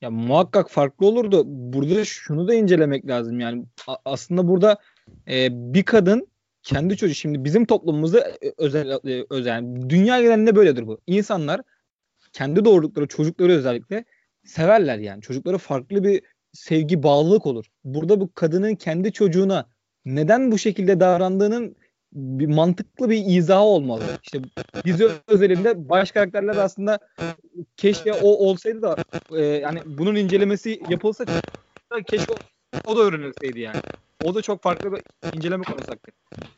Ya muhakkak farklı olurdu. Burada şunu da incelemek lazım. Yani aslında burada e, bir kadın kendi çocuğu şimdi bizim toplumumuzda e, özel e, özel dünya genelinde böyledir bu. İnsanlar kendi doğurdukları çocukları özellikle severler yani. Çocuklara farklı bir sevgi, bağlılık olur. Burada bu kadının kendi çocuğuna neden bu şekilde davrandığının bir mantıklı bir izahı olmalı. İşte dizi özelinde baş karakterler aslında keşke o olsaydı da e, yani bunun incelemesi yapılsa keşke o da öğrenilseydi yani. O da çok farklı bir inceleme konusu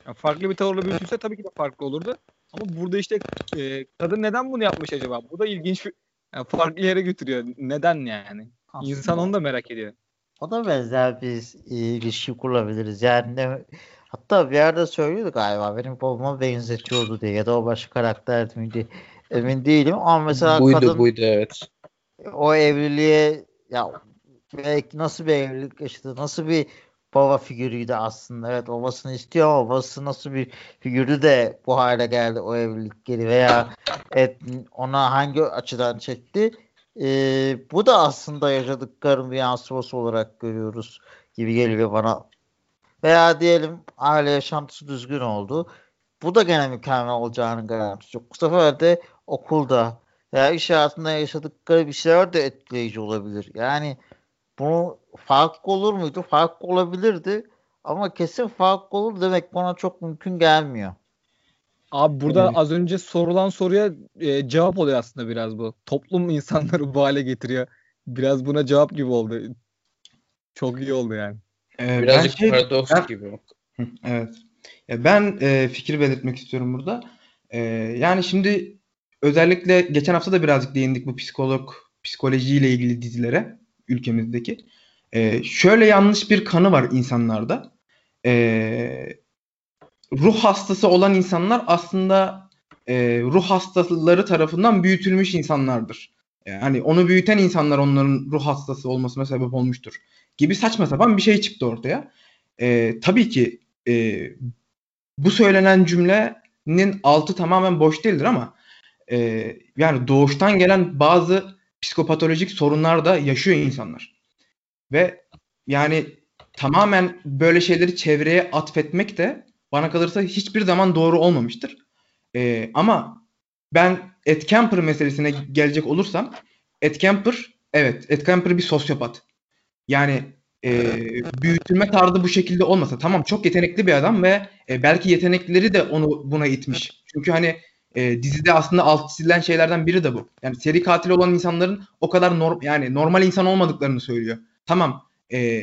yani farklı bir tavırla büyütülse tabii ki de farklı olurdu. Ama burada işte e, kadın neden bunu yapmış acaba? Bu da ilginç bir yani farklı yere götürüyor. Neden yani? Aslında İnsan onu da merak ediyor. O da benzer bir ilişki kurabiliriz. Yani ne, hatta bir yerde söylüyordu galiba benim babama benzetiyordu diye ya da o başka karakter miydi emin değilim ama mesela buydu kadın, buydu evet. O evliliğe ya nasıl bir evlilik yaşadı nasıl bir baba figürüydü aslında. Evet babasını istiyor ama babası nasıl bir figürü de bu hale geldi o evlilik geri veya et, ona hangi açıdan çekti. Ee, bu da aslında yaşadıkların bir yansıması olarak görüyoruz gibi geliyor bana. Veya diyelim aile yaşantısı düzgün oldu. Bu da gene mükemmel olacağını garantisi yok. Bu sefer de okulda veya iş hayatında yaşadıkları bir şeyler de etkileyici olabilir. Yani bunu farklı olur muydu? Farklı olabilirdi. Ama kesin farklı olur demek bana çok mümkün gelmiyor. Abi burada evet. az önce sorulan soruya e, cevap oluyor aslında biraz bu. Toplum [LAUGHS] insanları bu hale getiriyor. Biraz buna cevap gibi oldu. Çok iyi oldu yani. Ee, Birazcık şey, paradoks ben, gibi. Evet. Ya ben e, fikir belirtmek istiyorum burada. E, yani şimdi özellikle geçen hafta da birazcık değindik bu psikolog psikolojiyle ilgili dizilere ülkemizdeki. E, şöyle yanlış bir kanı var insanlarda. E, ruh hastası olan insanlar aslında e, ruh hastaları tarafından büyütülmüş insanlardır. Yani onu büyüten insanlar onların ruh hastası olmasına sebep olmuştur. Gibi saçma sapan bir şey çıktı ortaya. E, tabii ki e, bu söylenen cümlenin altı tamamen boş değildir ama e, yani doğuştan gelen bazı psikopatolojik sorunlar da yaşıyor insanlar. Ve yani tamamen böyle şeyleri çevreye atfetmek de bana kalırsa hiçbir zaman doğru olmamıştır. Ee, ama ben Ed Kemper meselesine gelecek olursam Ed Kemper evet Ed Kemper bir sosyopat. Yani e, büyütülme tarzı bu şekilde olmasa tamam çok yetenekli bir adam ve e, belki yetenekleri de onu buna itmiş. Çünkü hani e, dizide aslında alt çizilen şeylerden biri de bu. Yani seri katil olan insanların o kadar norm yani normal insan olmadıklarını söylüyor. Tamam e,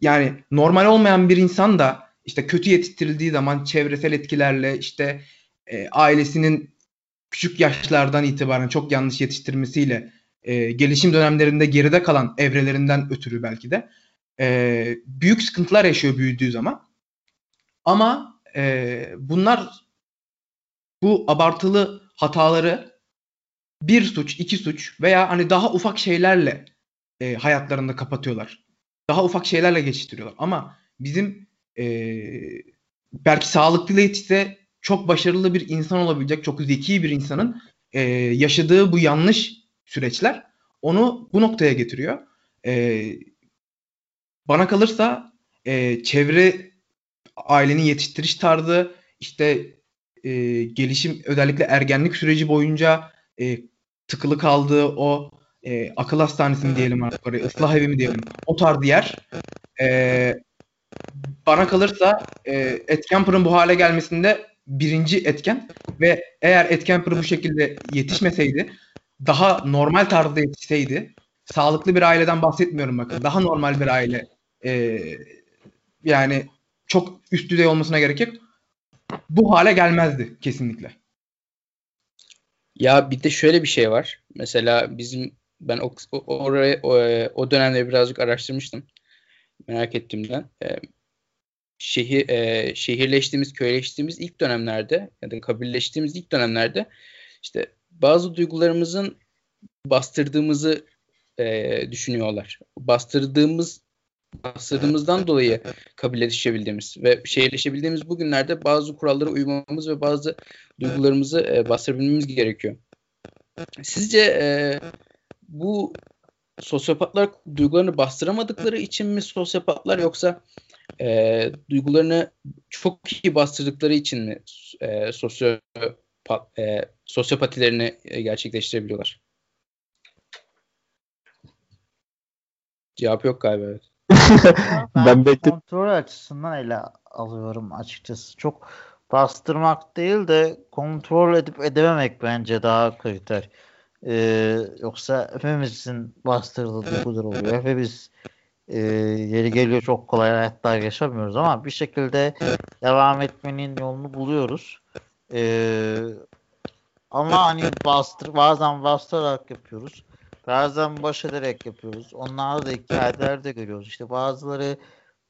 yani normal olmayan bir insan da işte kötü yetiştirildiği zaman çevresel etkilerle işte e, ailesinin küçük yaşlardan itibaren çok yanlış yetiştirmesiyle e, gelişim dönemlerinde geride kalan evrelerinden ötürü belki de e, büyük sıkıntılar yaşıyor büyüdüğü zaman. Ama e, bunlar bu abartılı hataları bir suç, iki suç veya hani daha ufak şeylerle e, hayatlarında kapatıyorlar. Daha ufak şeylerle geçiştiriyorlar. Ama bizim e, belki sağlıklı yetişse çok başarılı bir insan olabilecek, çok zeki bir insanın e, yaşadığı bu yanlış süreçler onu bu noktaya getiriyor. E, bana kalırsa e, çevre ailenin yetiştiriş tarzı işte e, gelişim özellikle ergenlik süreci boyunca e, tıkılı kaldığı o e, akıl hastanesi mi diyelim artık oraya, ıslah evi mi diyelim o tarz yer e, bana kalırsa e, Ed Kemper'ın bu hale gelmesinde birinci etken ve eğer Ed Kemper bu şekilde yetişmeseydi daha normal tarzda yetişseydi sağlıklı bir aileden bahsetmiyorum bakın daha normal bir aile e, yani çok üst düzey olmasına gerek yok bu hale gelmezdi kesinlikle. Ya bir de şöyle bir şey var. Mesela bizim ben o, oraya, o, o dönemde birazcık araştırmıştım. Merak ettiğimden. E, şehir e, şehirleştiğimiz, köyleştiğimiz ilk dönemlerde ya da kabilleştiğimiz ilk dönemlerde işte bazı duygularımızın bastırdığımızı e, düşünüyorlar. Bastırdığımız bastırdığımızdan dolayı kabulleşebildiğimiz ve şehirleşebildiğimiz bugünlerde bazı kurallara uymamız ve bazı duygularımızı e, bastırabilmemiz gerekiyor. Sizce e, bu sosyopatlar duygularını bastıramadıkları için mi sosyopatlar yoksa e, duygularını çok iyi bastırdıkları için mi e, sosyopat, e, sosyopatilerini e, gerçekleştirebiliyorlar? Cevap yok galiba. Evet. Ben, ben. Kontrol açısından ele alıyorum açıkçası. Çok bastırmak değil de kontrol edip edememek bence daha kriter. Ee, yoksa hepimizin bastırdığı duygular oluyor. Hepimiz e, yeri geliyor çok kolay hayatlar yaşamıyoruz ama bir şekilde devam etmenin yolunu buluyoruz. Ee, ama hani bastır, bazen bastırarak yapıyoruz. Bazen baş ederek yapıyoruz. Onlarda da hikayeler de görüyoruz. İşte bazıları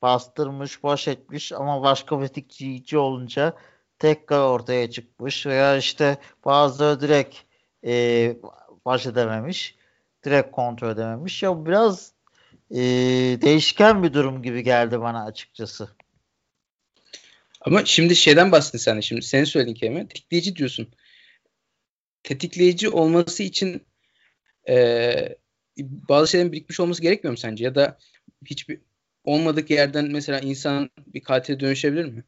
bastırmış, baş etmiş ama başka bir tetikçici olunca tekrar ortaya çıkmış veya işte bazıları direkt e, baş edememiş. Direkt kontrol edememiş. Ya biraz e, değişken bir durum gibi geldi bana açıkçası. Ama şimdi şeyden bahsettin sen de. Şimdi senin söylediğin kelime tetikleyici diyorsun. Tetikleyici olması için e, bazı şeylerin birikmiş olması gerekmiyor mu sence? Ya da hiçbir olmadık yerden mesela insan bir katile dönüşebilir mi?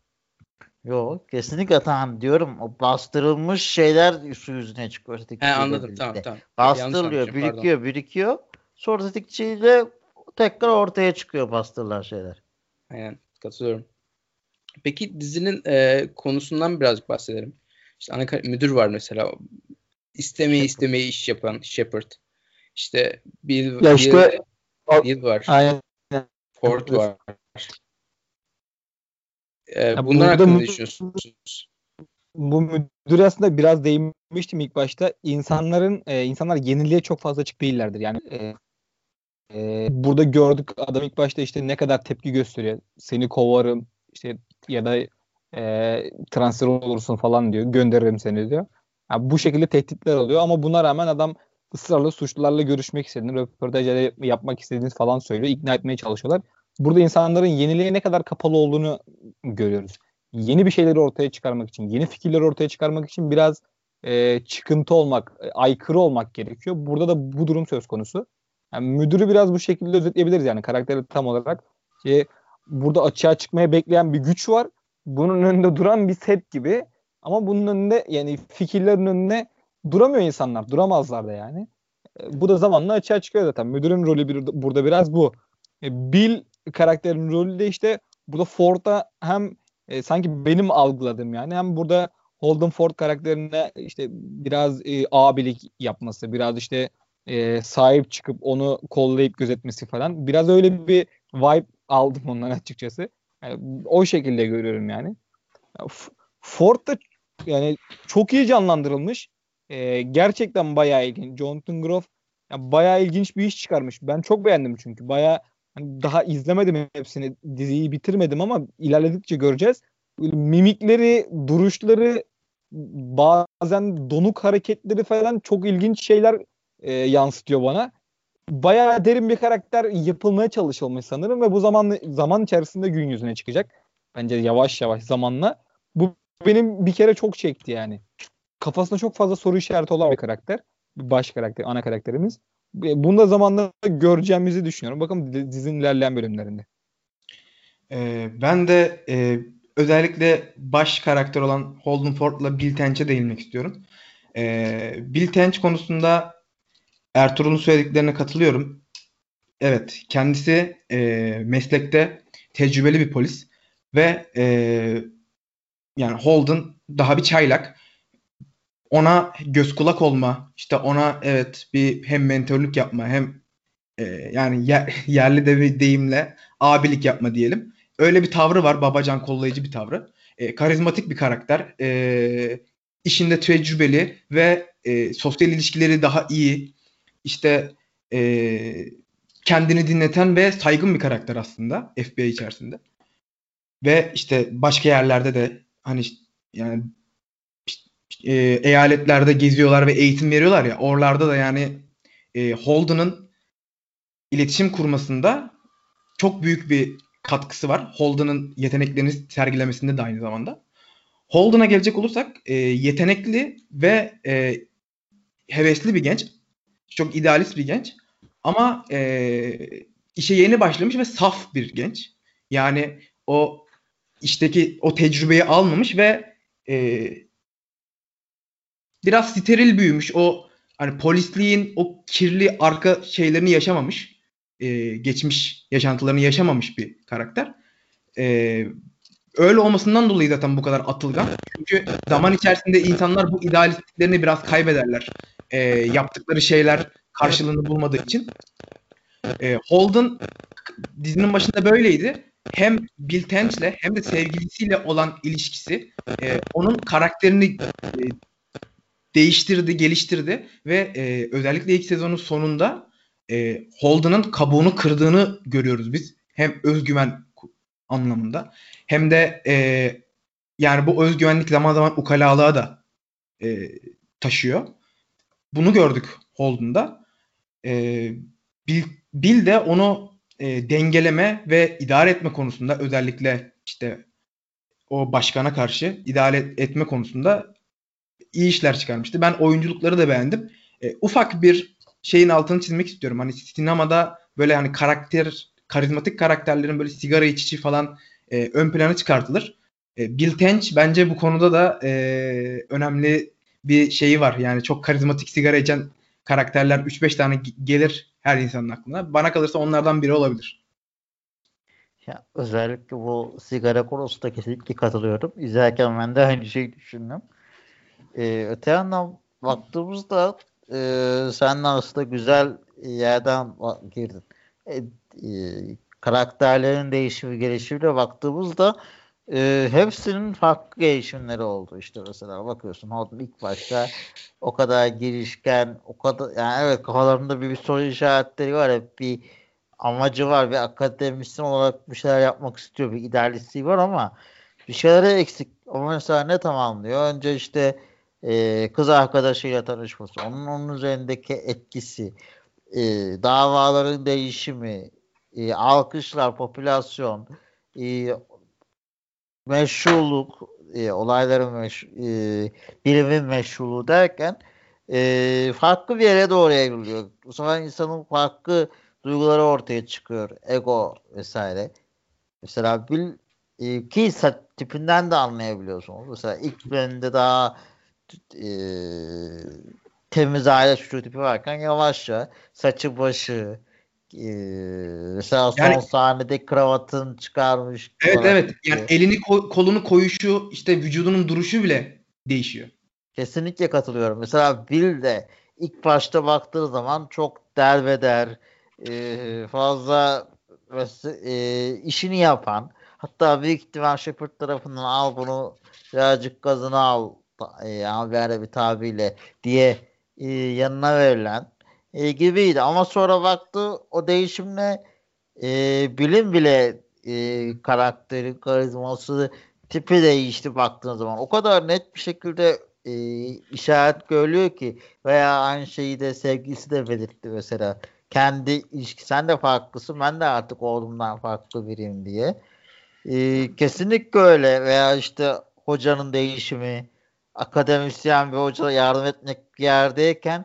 Yok kesinlikle tamam diyorum. O bastırılmış şeyler su yüzüne çıkıyor. He anladım tamam tamam. Bastırılıyor, birikiyor, pardon. birikiyor. Sonra tetikçiyle tekrar ortaya çıkıyor bastırılan şeyler. Aynen katılıyorum. Peki dizinin e, konusundan birazcık bahsedelim. İşte ana müdür var mesela. İstemeyi istemeyi iş yapan Shepard. İşte bir ya işte Bill var. Aynen. Ford var. Ee, bunlar hakkında ne düşünüyorsunuz? Bu müdür aslında biraz değinmiştim ilk başta. İnsanların e, insanlar yeniliğe çok fazla açık değillerdir. Yani e, e, burada gördük adam ilk başta işte ne kadar tepki gösteriyor. Seni kovarım işte ya da e, transfer olursun falan diyor. Gönderirim seni diyor. Yani bu şekilde tehditler oluyor ama buna rağmen adam ısrarla suçlularla görüşmek istediğini, röportaj yapmak istediğini falan söylüyor. ikna etmeye çalışıyorlar. Burada insanların yeniliğe ne kadar kapalı olduğunu görüyoruz. Yeni bir şeyleri ortaya çıkarmak için, yeni fikirleri ortaya çıkarmak için biraz e, çıkıntı olmak, e, aykırı olmak gerekiyor. Burada da bu durum söz konusu. Yani müdürü biraz bu şekilde özetleyebiliriz yani karakteri tam olarak. Şey, burada açığa çıkmaya bekleyen bir güç var. Bunun önünde duran bir set gibi. Ama bunun önünde yani fikirlerin önünde duramıyor insanlar. Duramazlar da yani. E, bu da zamanla açığa çıkıyor zaten. Müdürün rolü bir, burada biraz bu. E, Bill karakterinin rolü de işte burada Ford'a hem e, sanki benim algıladığım yani hem burada Holden Ford karakterine işte biraz e, abilik yapması, biraz işte e, sahip çıkıp onu kollayıp gözetmesi falan. Biraz öyle bir vibe aldım ondan açıkçası. Yani, o şekilde görüyorum yani. Ford da yani çok iyi canlandırılmış. E, gerçekten bayağı ilginç. Jonathan Groff yani bayağı ilginç bir iş çıkarmış. Ben çok beğendim çünkü. Bayağı hani daha izlemedim hepsini. Diziyi bitirmedim ama ilerledikçe göreceğiz. Böyle mimikleri, duruşları, bazen donuk hareketleri falan çok ilginç şeyler e, yansıtıyor bana. Bayağı derin bir karakter yapılmaya çalışılmış sanırım ve bu zaman zaman içerisinde gün yüzüne çıkacak. Bence yavaş yavaş zamanla. Bu benim bir kere çok çekti yani. Kafasında çok fazla soru işareti olan bir karakter. Baş karakter, ana karakterimiz. Bunu da zamanla göreceğimizi düşünüyorum. Bakın dizinin ilerleyen bölümlerinde. Ee, ben de e, özellikle baş karakter olan Holden Ford'la Bill Tench'e değinmek istiyorum. Ee, Bill Tench konusunda Ertuğrul'un söylediklerine katılıyorum. Evet, kendisi e, meslekte tecrübeli bir polis ve e, yani Holden daha bir çaylak. Ona göz kulak olma, işte ona evet bir hem mentörlük yapma hem e, yani yer, [LAUGHS] yerli de bir deyimle abilik yapma diyelim. Öyle bir tavrı var, babacan kollayıcı bir tavrı. E, karizmatik bir karakter. E, işinde tecrübeli ve e, sosyal ilişkileri daha iyi. İşte e, kendini dinleten ve saygın bir karakter aslında FBI içerisinde. Ve işte başka yerlerde de hani yani e, eyaletlerde geziyorlar ve eğitim veriyorlar ya. Oralarda da yani e, Holden'ın iletişim kurmasında çok büyük bir katkısı var. Holden'ın yeteneklerini sergilemesinde de aynı zamanda. Holden'a gelecek olursak e, yetenekli ve e, hevesli bir genç. Çok idealist bir genç. Ama e, işe yeni başlamış ve saf bir genç. Yani o işteki o tecrübeyi almamış ve e, biraz steril büyümüş. O hani polisliğin o kirli arka şeylerini yaşamamış. E, geçmiş yaşantılarını yaşamamış bir karakter. E, öyle olmasından dolayı zaten bu kadar atılgan. Çünkü zaman içerisinde insanlar bu idealistliklerini biraz kaybederler. E, yaptıkları şeyler karşılığını bulmadığı için. E, Holden dizinin başında böyleydi hem Bill Tench'le hem de sevgilisiyle olan ilişkisi e, onun karakterini e, değiştirdi, geliştirdi ve e, özellikle ilk sezonun sonunda e, Holden'ın kabuğunu kırdığını görüyoruz biz. Hem özgüven anlamında hem de e, yani bu özgüvenlik zaman zaman ukalalığa da e, taşıyor. Bunu gördük Holden'da. E, Bill, Bill de onu e, dengeleme ve idare etme konusunda özellikle işte o başkana karşı idare etme konusunda iyi işler çıkarmıştı. Ben oyunculukları da beğendim. E, ufak bir şeyin altını çizmek istiyorum. Hani sinemada böyle hani karakter, karizmatik karakterlerin böyle sigara içici falan e, ön plana çıkartılır. E, Bill Tench bence bu konuda da e, önemli bir şeyi var. Yani çok karizmatik sigara içen karakterler 3-5 tane gelir her insanın aklına. Bana kalırsa onlardan biri olabilir. Ya, özellikle bu sigara konusunda kesinlikle katılıyorum. İzlerken ben de aynı şeyi düşündüm. Ee, öte yandan baktığımızda e, sen aslında güzel yerden girdin. E, e, karakterlerin değişimi gelişimiyle baktığımızda e, hepsinin farklı gelişimleri oldu. İşte mesela bakıyorsun Holden ilk başta o kadar girişken, o kadar yani evet kafalarında bir, bir soru işaretleri var. Hep bir amacı var. Bir akademisyen olarak bir şeyler yapmak istiyor. Bir idealistliği var ama bir şeylere eksik. O mesela ne tamamlıyor? Önce işte e, kız arkadaşıyla tanışması, onun onun üzerindeki etkisi, e, davaların değişimi, e, alkışlar, popülasyon, e, meşruluk, e, olayların meş, e, bilimin meşruluğu derken e, farklı bir yere doğru evriliyor. Bu sefer insanın farklı duyguları ortaya çıkıyor. Ego vesaire. Mesela Bill e, ki tipinden de anlayabiliyorsunuz. Mesela ilk bölümde daha e, temiz aile çocuğu tipi varken yavaşça saçı başı e, mesela son yani, sahnede kravatın çıkarmış. Evet evet. Yani elini ko- kolunu koyuşu işte vücudunun duruşu bile değişiyor. Kesinlikle katılıyorum. Mesela Bill de ilk başta baktığı zaman çok derbeder e, fazla e, işini yapan hatta büyük ihtimal Shepard tarafından al bunu birazcık gazını al e, tabiyle diye e, yanına verilen e, gibiydi. Ama sonra baktı o değişimle e, bilim bile e, karakteri, karizması, tipi değişti baktığın zaman. O kadar net bir şekilde e, işaret görülüyor ki veya aynı şeyi de sevgilisi de belirtti mesela. Kendi ilişki sen de farklısın ben de artık oğlumdan farklı biriyim diye. E, kesinlikle öyle veya işte hocanın değişimi akademisyen bir hoca yardım etmek bir yerdeyken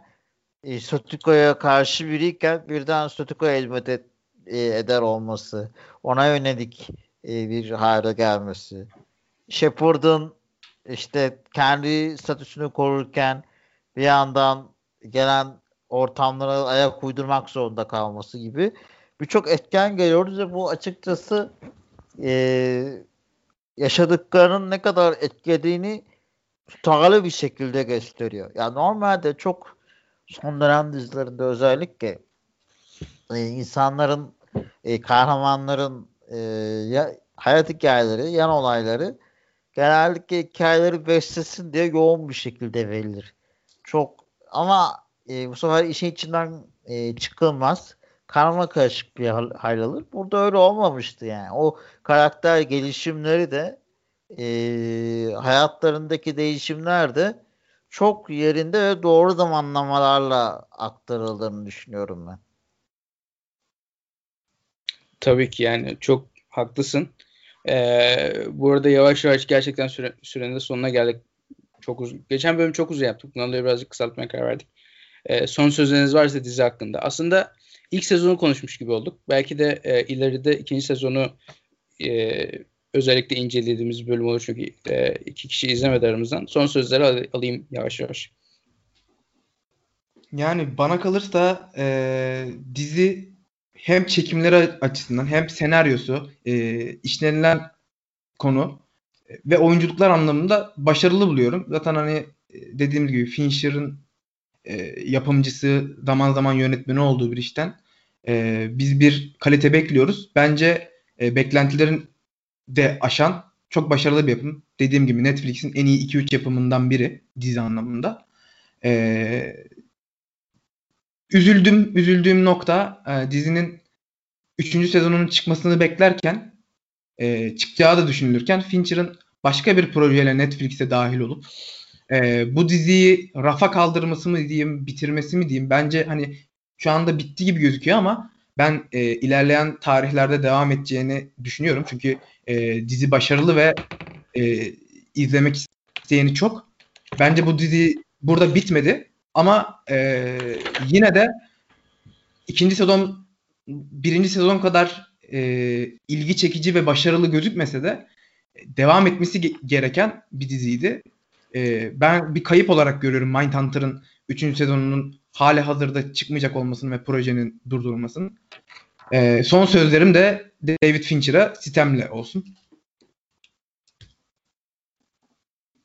e, Sotiko'ya karşı biriyken birden Sotiko'ya hizmet et, e, eder olması, ona yönelik e, bir hale gelmesi. Shepard'ın işte kendi statüsünü korurken bir yandan gelen ortamlara ayak uydurmak zorunda kalması gibi birçok etken geliyoruz ve bu açıkçası e, yaşadıklarının ne kadar etkilediğini tutarlı bir şekilde gösteriyor. Ya normalde çok son dönem dizilerinde özellikle e, insanların e, kahramanların e, ya, hayat hikayeleri, yan olayları genellikle hikayeleri beslesin diye yoğun bir şekilde verilir. Çok ama e, bu sefer işin içinden e, çıkılmaz. Karma karışık bir hal alır. Burada öyle olmamıştı yani. O karakter gelişimleri de e, hayatlarındaki değişimler de çok yerinde ve doğru zamanlamalarla aktarıldığını düşünüyorum ben. Tabii ki yani çok haklısın. Ee, bu arada yavaş yavaş gerçekten süre, sürenin de sonuna geldik. Çok uzun. Geçen bölüm çok uzun yaptık. Bundan dolayı birazcık kısaltmaya karar verdik. Ee, son sözleriniz varsa dizi hakkında. Aslında ilk sezonu konuşmuş gibi olduk. Belki de e, ileride ikinci sezonu e, özellikle incelediğimiz bölüm olur çünkü e, iki kişi izlemedi aramızdan. Son sözleri al- alayım yavaş yavaş. Yani bana kalırsa e, dizi hem çekimleri açısından hem senaryosu, e, işlenilen konu ve oyunculuklar anlamında başarılı buluyorum. Zaten hani e, dediğim gibi Fincher'ın e, yapımcısı zaman zaman yönetmeni olduğu bir işten e, biz bir kalite bekliyoruz. Bence e, beklentilerin de aşan çok başarılı bir yapım. Dediğim gibi Netflix'in en iyi 2-3 yapımından biri dizi anlamında. Ee, üzüldüm, üzüldüğüm nokta e, dizinin 3. sezonunun çıkmasını beklerken e, çıkacağı da düşünülürken Fincher'ın başka bir projeyle Netflix'e dahil olup e, bu diziyi rafa kaldırması mı diyeyim, bitirmesi mi diyeyim. Bence hani şu anda bitti gibi gözüküyor ama ben e, ilerleyen tarihlerde devam edeceğini düşünüyorum. Çünkü e, dizi başarılı ve e, izlemek isteyeni çok. Bence bu dizi burada bitmedi. Ama e, yine de ikinci sezon birinci sezon kadar e, ilgi çekici ve başarılı gözükmese de devam etmesi gereken bir diziydi. E, ben bir kayıp olarak görüyorum Mindhunter'ın 3. sezonunun hali hazırda çıkmayacak olmasını ve projenin durdurulmasını. E, son sözlerim de David Fincher'a sitemle olsun.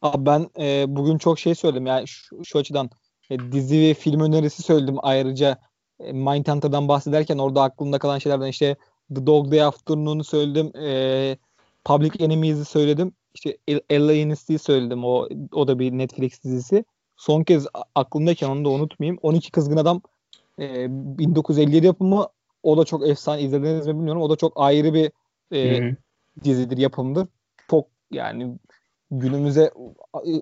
Abi ben e, bugün çok şey söyledim. Yani şu, şu açıdan e, dizi ve film önerisi söyledim. Ayrıca e, Mindhunter'dan bahsederken orada aklımda kalan şeylerden işte The Dog Day Afternoon'u söyledim. E, Public Enemies'i söyledim. İşte Alienist'i söyledim. O o da bir Netflix dizisi. Son kez aklımdayken onu da unutmayayım. 12 Kızgın Adam e, 1957 yapımı o da çok efsane izlediniz mi bilmiyorum. O da çok ayrı bir e, dizidir, yapımdır. Çok yani günümüze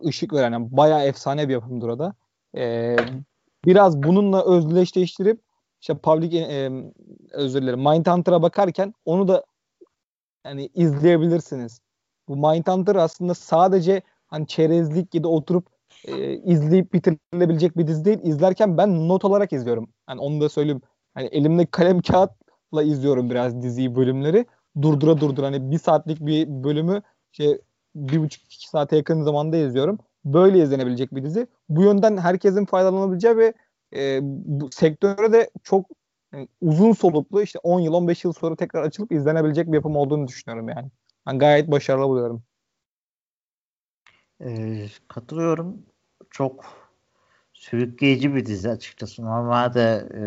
ışık veren yani bayağı efsane bir yapımdır o da. E, biraz bununla özdeşleştirip işte Public e, özür dilerim Mindhunter'a bakarken onu da yani izleyebilirsiniz. Bu Mindhunter aslında sadece hani çerezlik ya da oturup e, izleyip bitirilebilecek bir dizi değil. İzlerken ben not olarak izliyorum. Yani onu da söyleyeyim. Hani elimde kalem kağıtla izliyorum biraz diziyi bölümleri. Durdura durdura hani bir saatlik bir bölümü şey bir buçuk iki saate yakın zamanda izliyorum. Böyle izlenebilecek bir dizi. Bu yönden herkesin faydalanabileceği ve e, bu sektöre de çok yani uzun soluklu işte 10 yıl 15 yıl sonra tekrar açılıp izlenebilecek bir yapım olduğunu düşünüyorum yani. Ben gayet başarılı buluyorum. E, katılıyorum. Çok sürükleyici bir dizi açıkçası. Normalde e,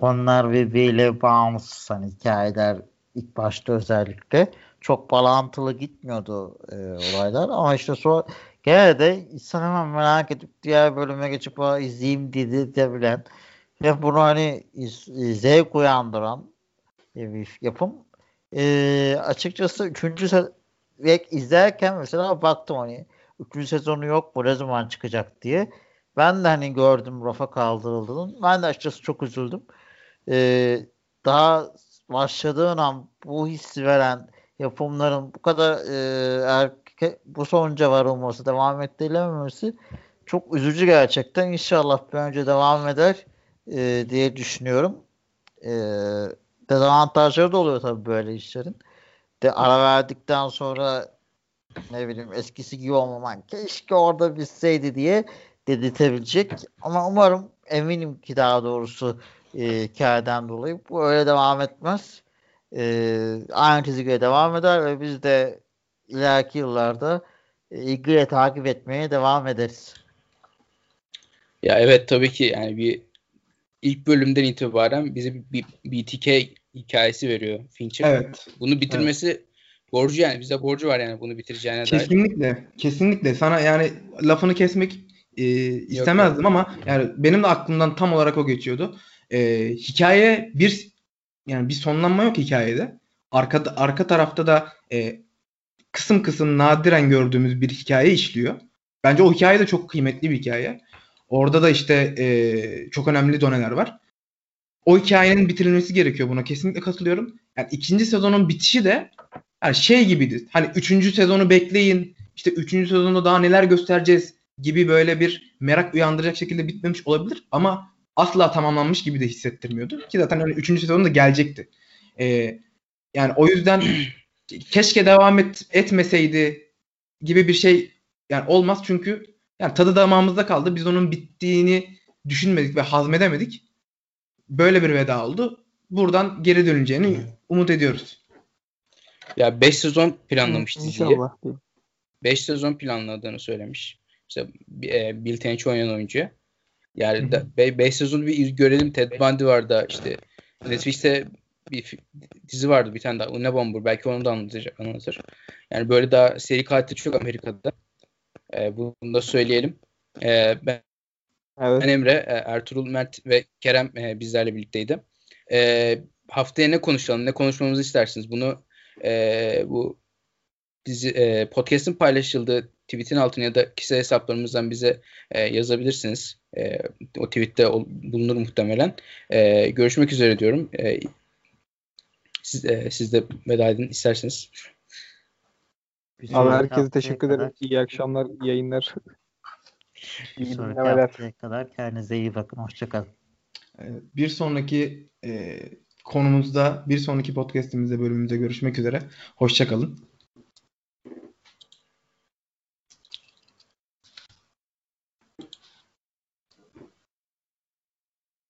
konular birbiriyle bağımsız hani hikayeler ilk başta özellikle çok bağlantılı gitmiyordu e, olaylar ama işte sonra gene de insan hemen merak edip diğer bölüme geçip izleyeyim dedi de bilen ve bunu hani zevk uyandıran bir yapım. E, açıkçası üçüncü se- izlerken mesela baktım hani üçüncü sezonu yok bu ne zaman çıkacak diye. Ben de hani gördüm rafa kaldırıldığını. Ben de açıkçası çok üzüldüm. Ee, daha başladığın an bu hissi veren yapımların bu kadar e, erke, bu sonuca varılması, devam ettirilememesi çok üzücü gerçekten. İnşallah bir önce devam eder e, diye düşünüyorum. E, dezavantajları da oluyor tabii böyle işlerin. De ara verdikten sonra ne bileyim eskisi gibi olmaman keşke orada bitseydi diye dedirtebilecek. Ama umarım eminim ki daha doğrusu e, hikayeden dolayı bu öyle devam etmez. E, aynı çizgiye devam eder ve biz de ileriki yıllarda e, ilgiyle takip etmeye devam ederiz. Ya evet tabii ki yani bir ilk bölümden itibaren bize bir, BTK hikayesi veriyor Fincher. Evet. Bunu bitirmesi evet. borcu yani bize borcu var yani bunu bitireceğine kesinlikle, dair. Kesinlikle. Sana yani lafını kesmek e, istemezdim Yok, ama yani benim de aklımdan tam olarak o geçiyordu. E, hikaye bir yani bir sonlanma yok hikayede. Arka arka tarafta da e, kısım kısım nadiren gördüğümüz bir hikaye işliyor. Bence o hikaye de çok kıymetli bir hikaye. Orada da işte e, çok önemli doneler var. O hikayenin bitirilmesi gerekiyor buna. Kesinlikle katılıyorum. Yani ikinci sezonun bitişi de yani şey gibiydi. Hani üçüncü sezonu bekleyin. İşte üçüncü sezonda daha neler göstereceğiz gibi böyle bir merak uyandıracak şekilde bitmemiş olabilir. Ama asla tamamlanmış gibi de hissettirmiyordu. Ki zaten hani üçüncü sezon da gelecekti. Ee, yani o yüzden [CLEARS THROAT] keşke devam et, etmeseydi gibi bir şey yani olmaz çünkü yani tadı damağımızda kaldı. Biz onun bittiğini düşünmedik ve hazmedemedik. Böyle bir veda oldu. Buradan geri döneceğini umut ediyoruz. Ya 5 sezon planlamış diziyi. 5 sezon planladığını söylemiş. İşte e, Bill Tench oynayan oyuncu. Yani 5 sezon bir görelim. Ted Bundy vardı işte. Netflix'te bir dizi vardı bir tane daha. Une Bomber. Belki onu da anlatacak, anlatır. Yani böyle daha seri katil çok Amerika'da. E, bunu da söyleyelim. E, ben, evet. ben Emre, e, Ertuğrul, Mert ve Kerem e, bizlerle birlikteydi. E, haftaya ne konuşalım, ne konuşmamızı istersiniz? Bunu e, bu dizi e, podcast'in paylaşıldığı tweet'in altına ya da kişisel hesaplarımızdan bize e, yazabilirsiniz. E, o tweet'te bulunur muhtemelen. E, görüşmek üzere diyorum. E, siz, e, siz de veda edin isterseniz. Abi herkese teşekkür ederim. Kadar. İyi akşamlar, iyi yayınlar. iyi dinlemeler. kadar kendinize iyi bakın. Hoşçakalın. Bir sonraki e, konumuzda, bir sonraki podcastimizde bölümümüzde görüşmek üzere. Hoşçakalın.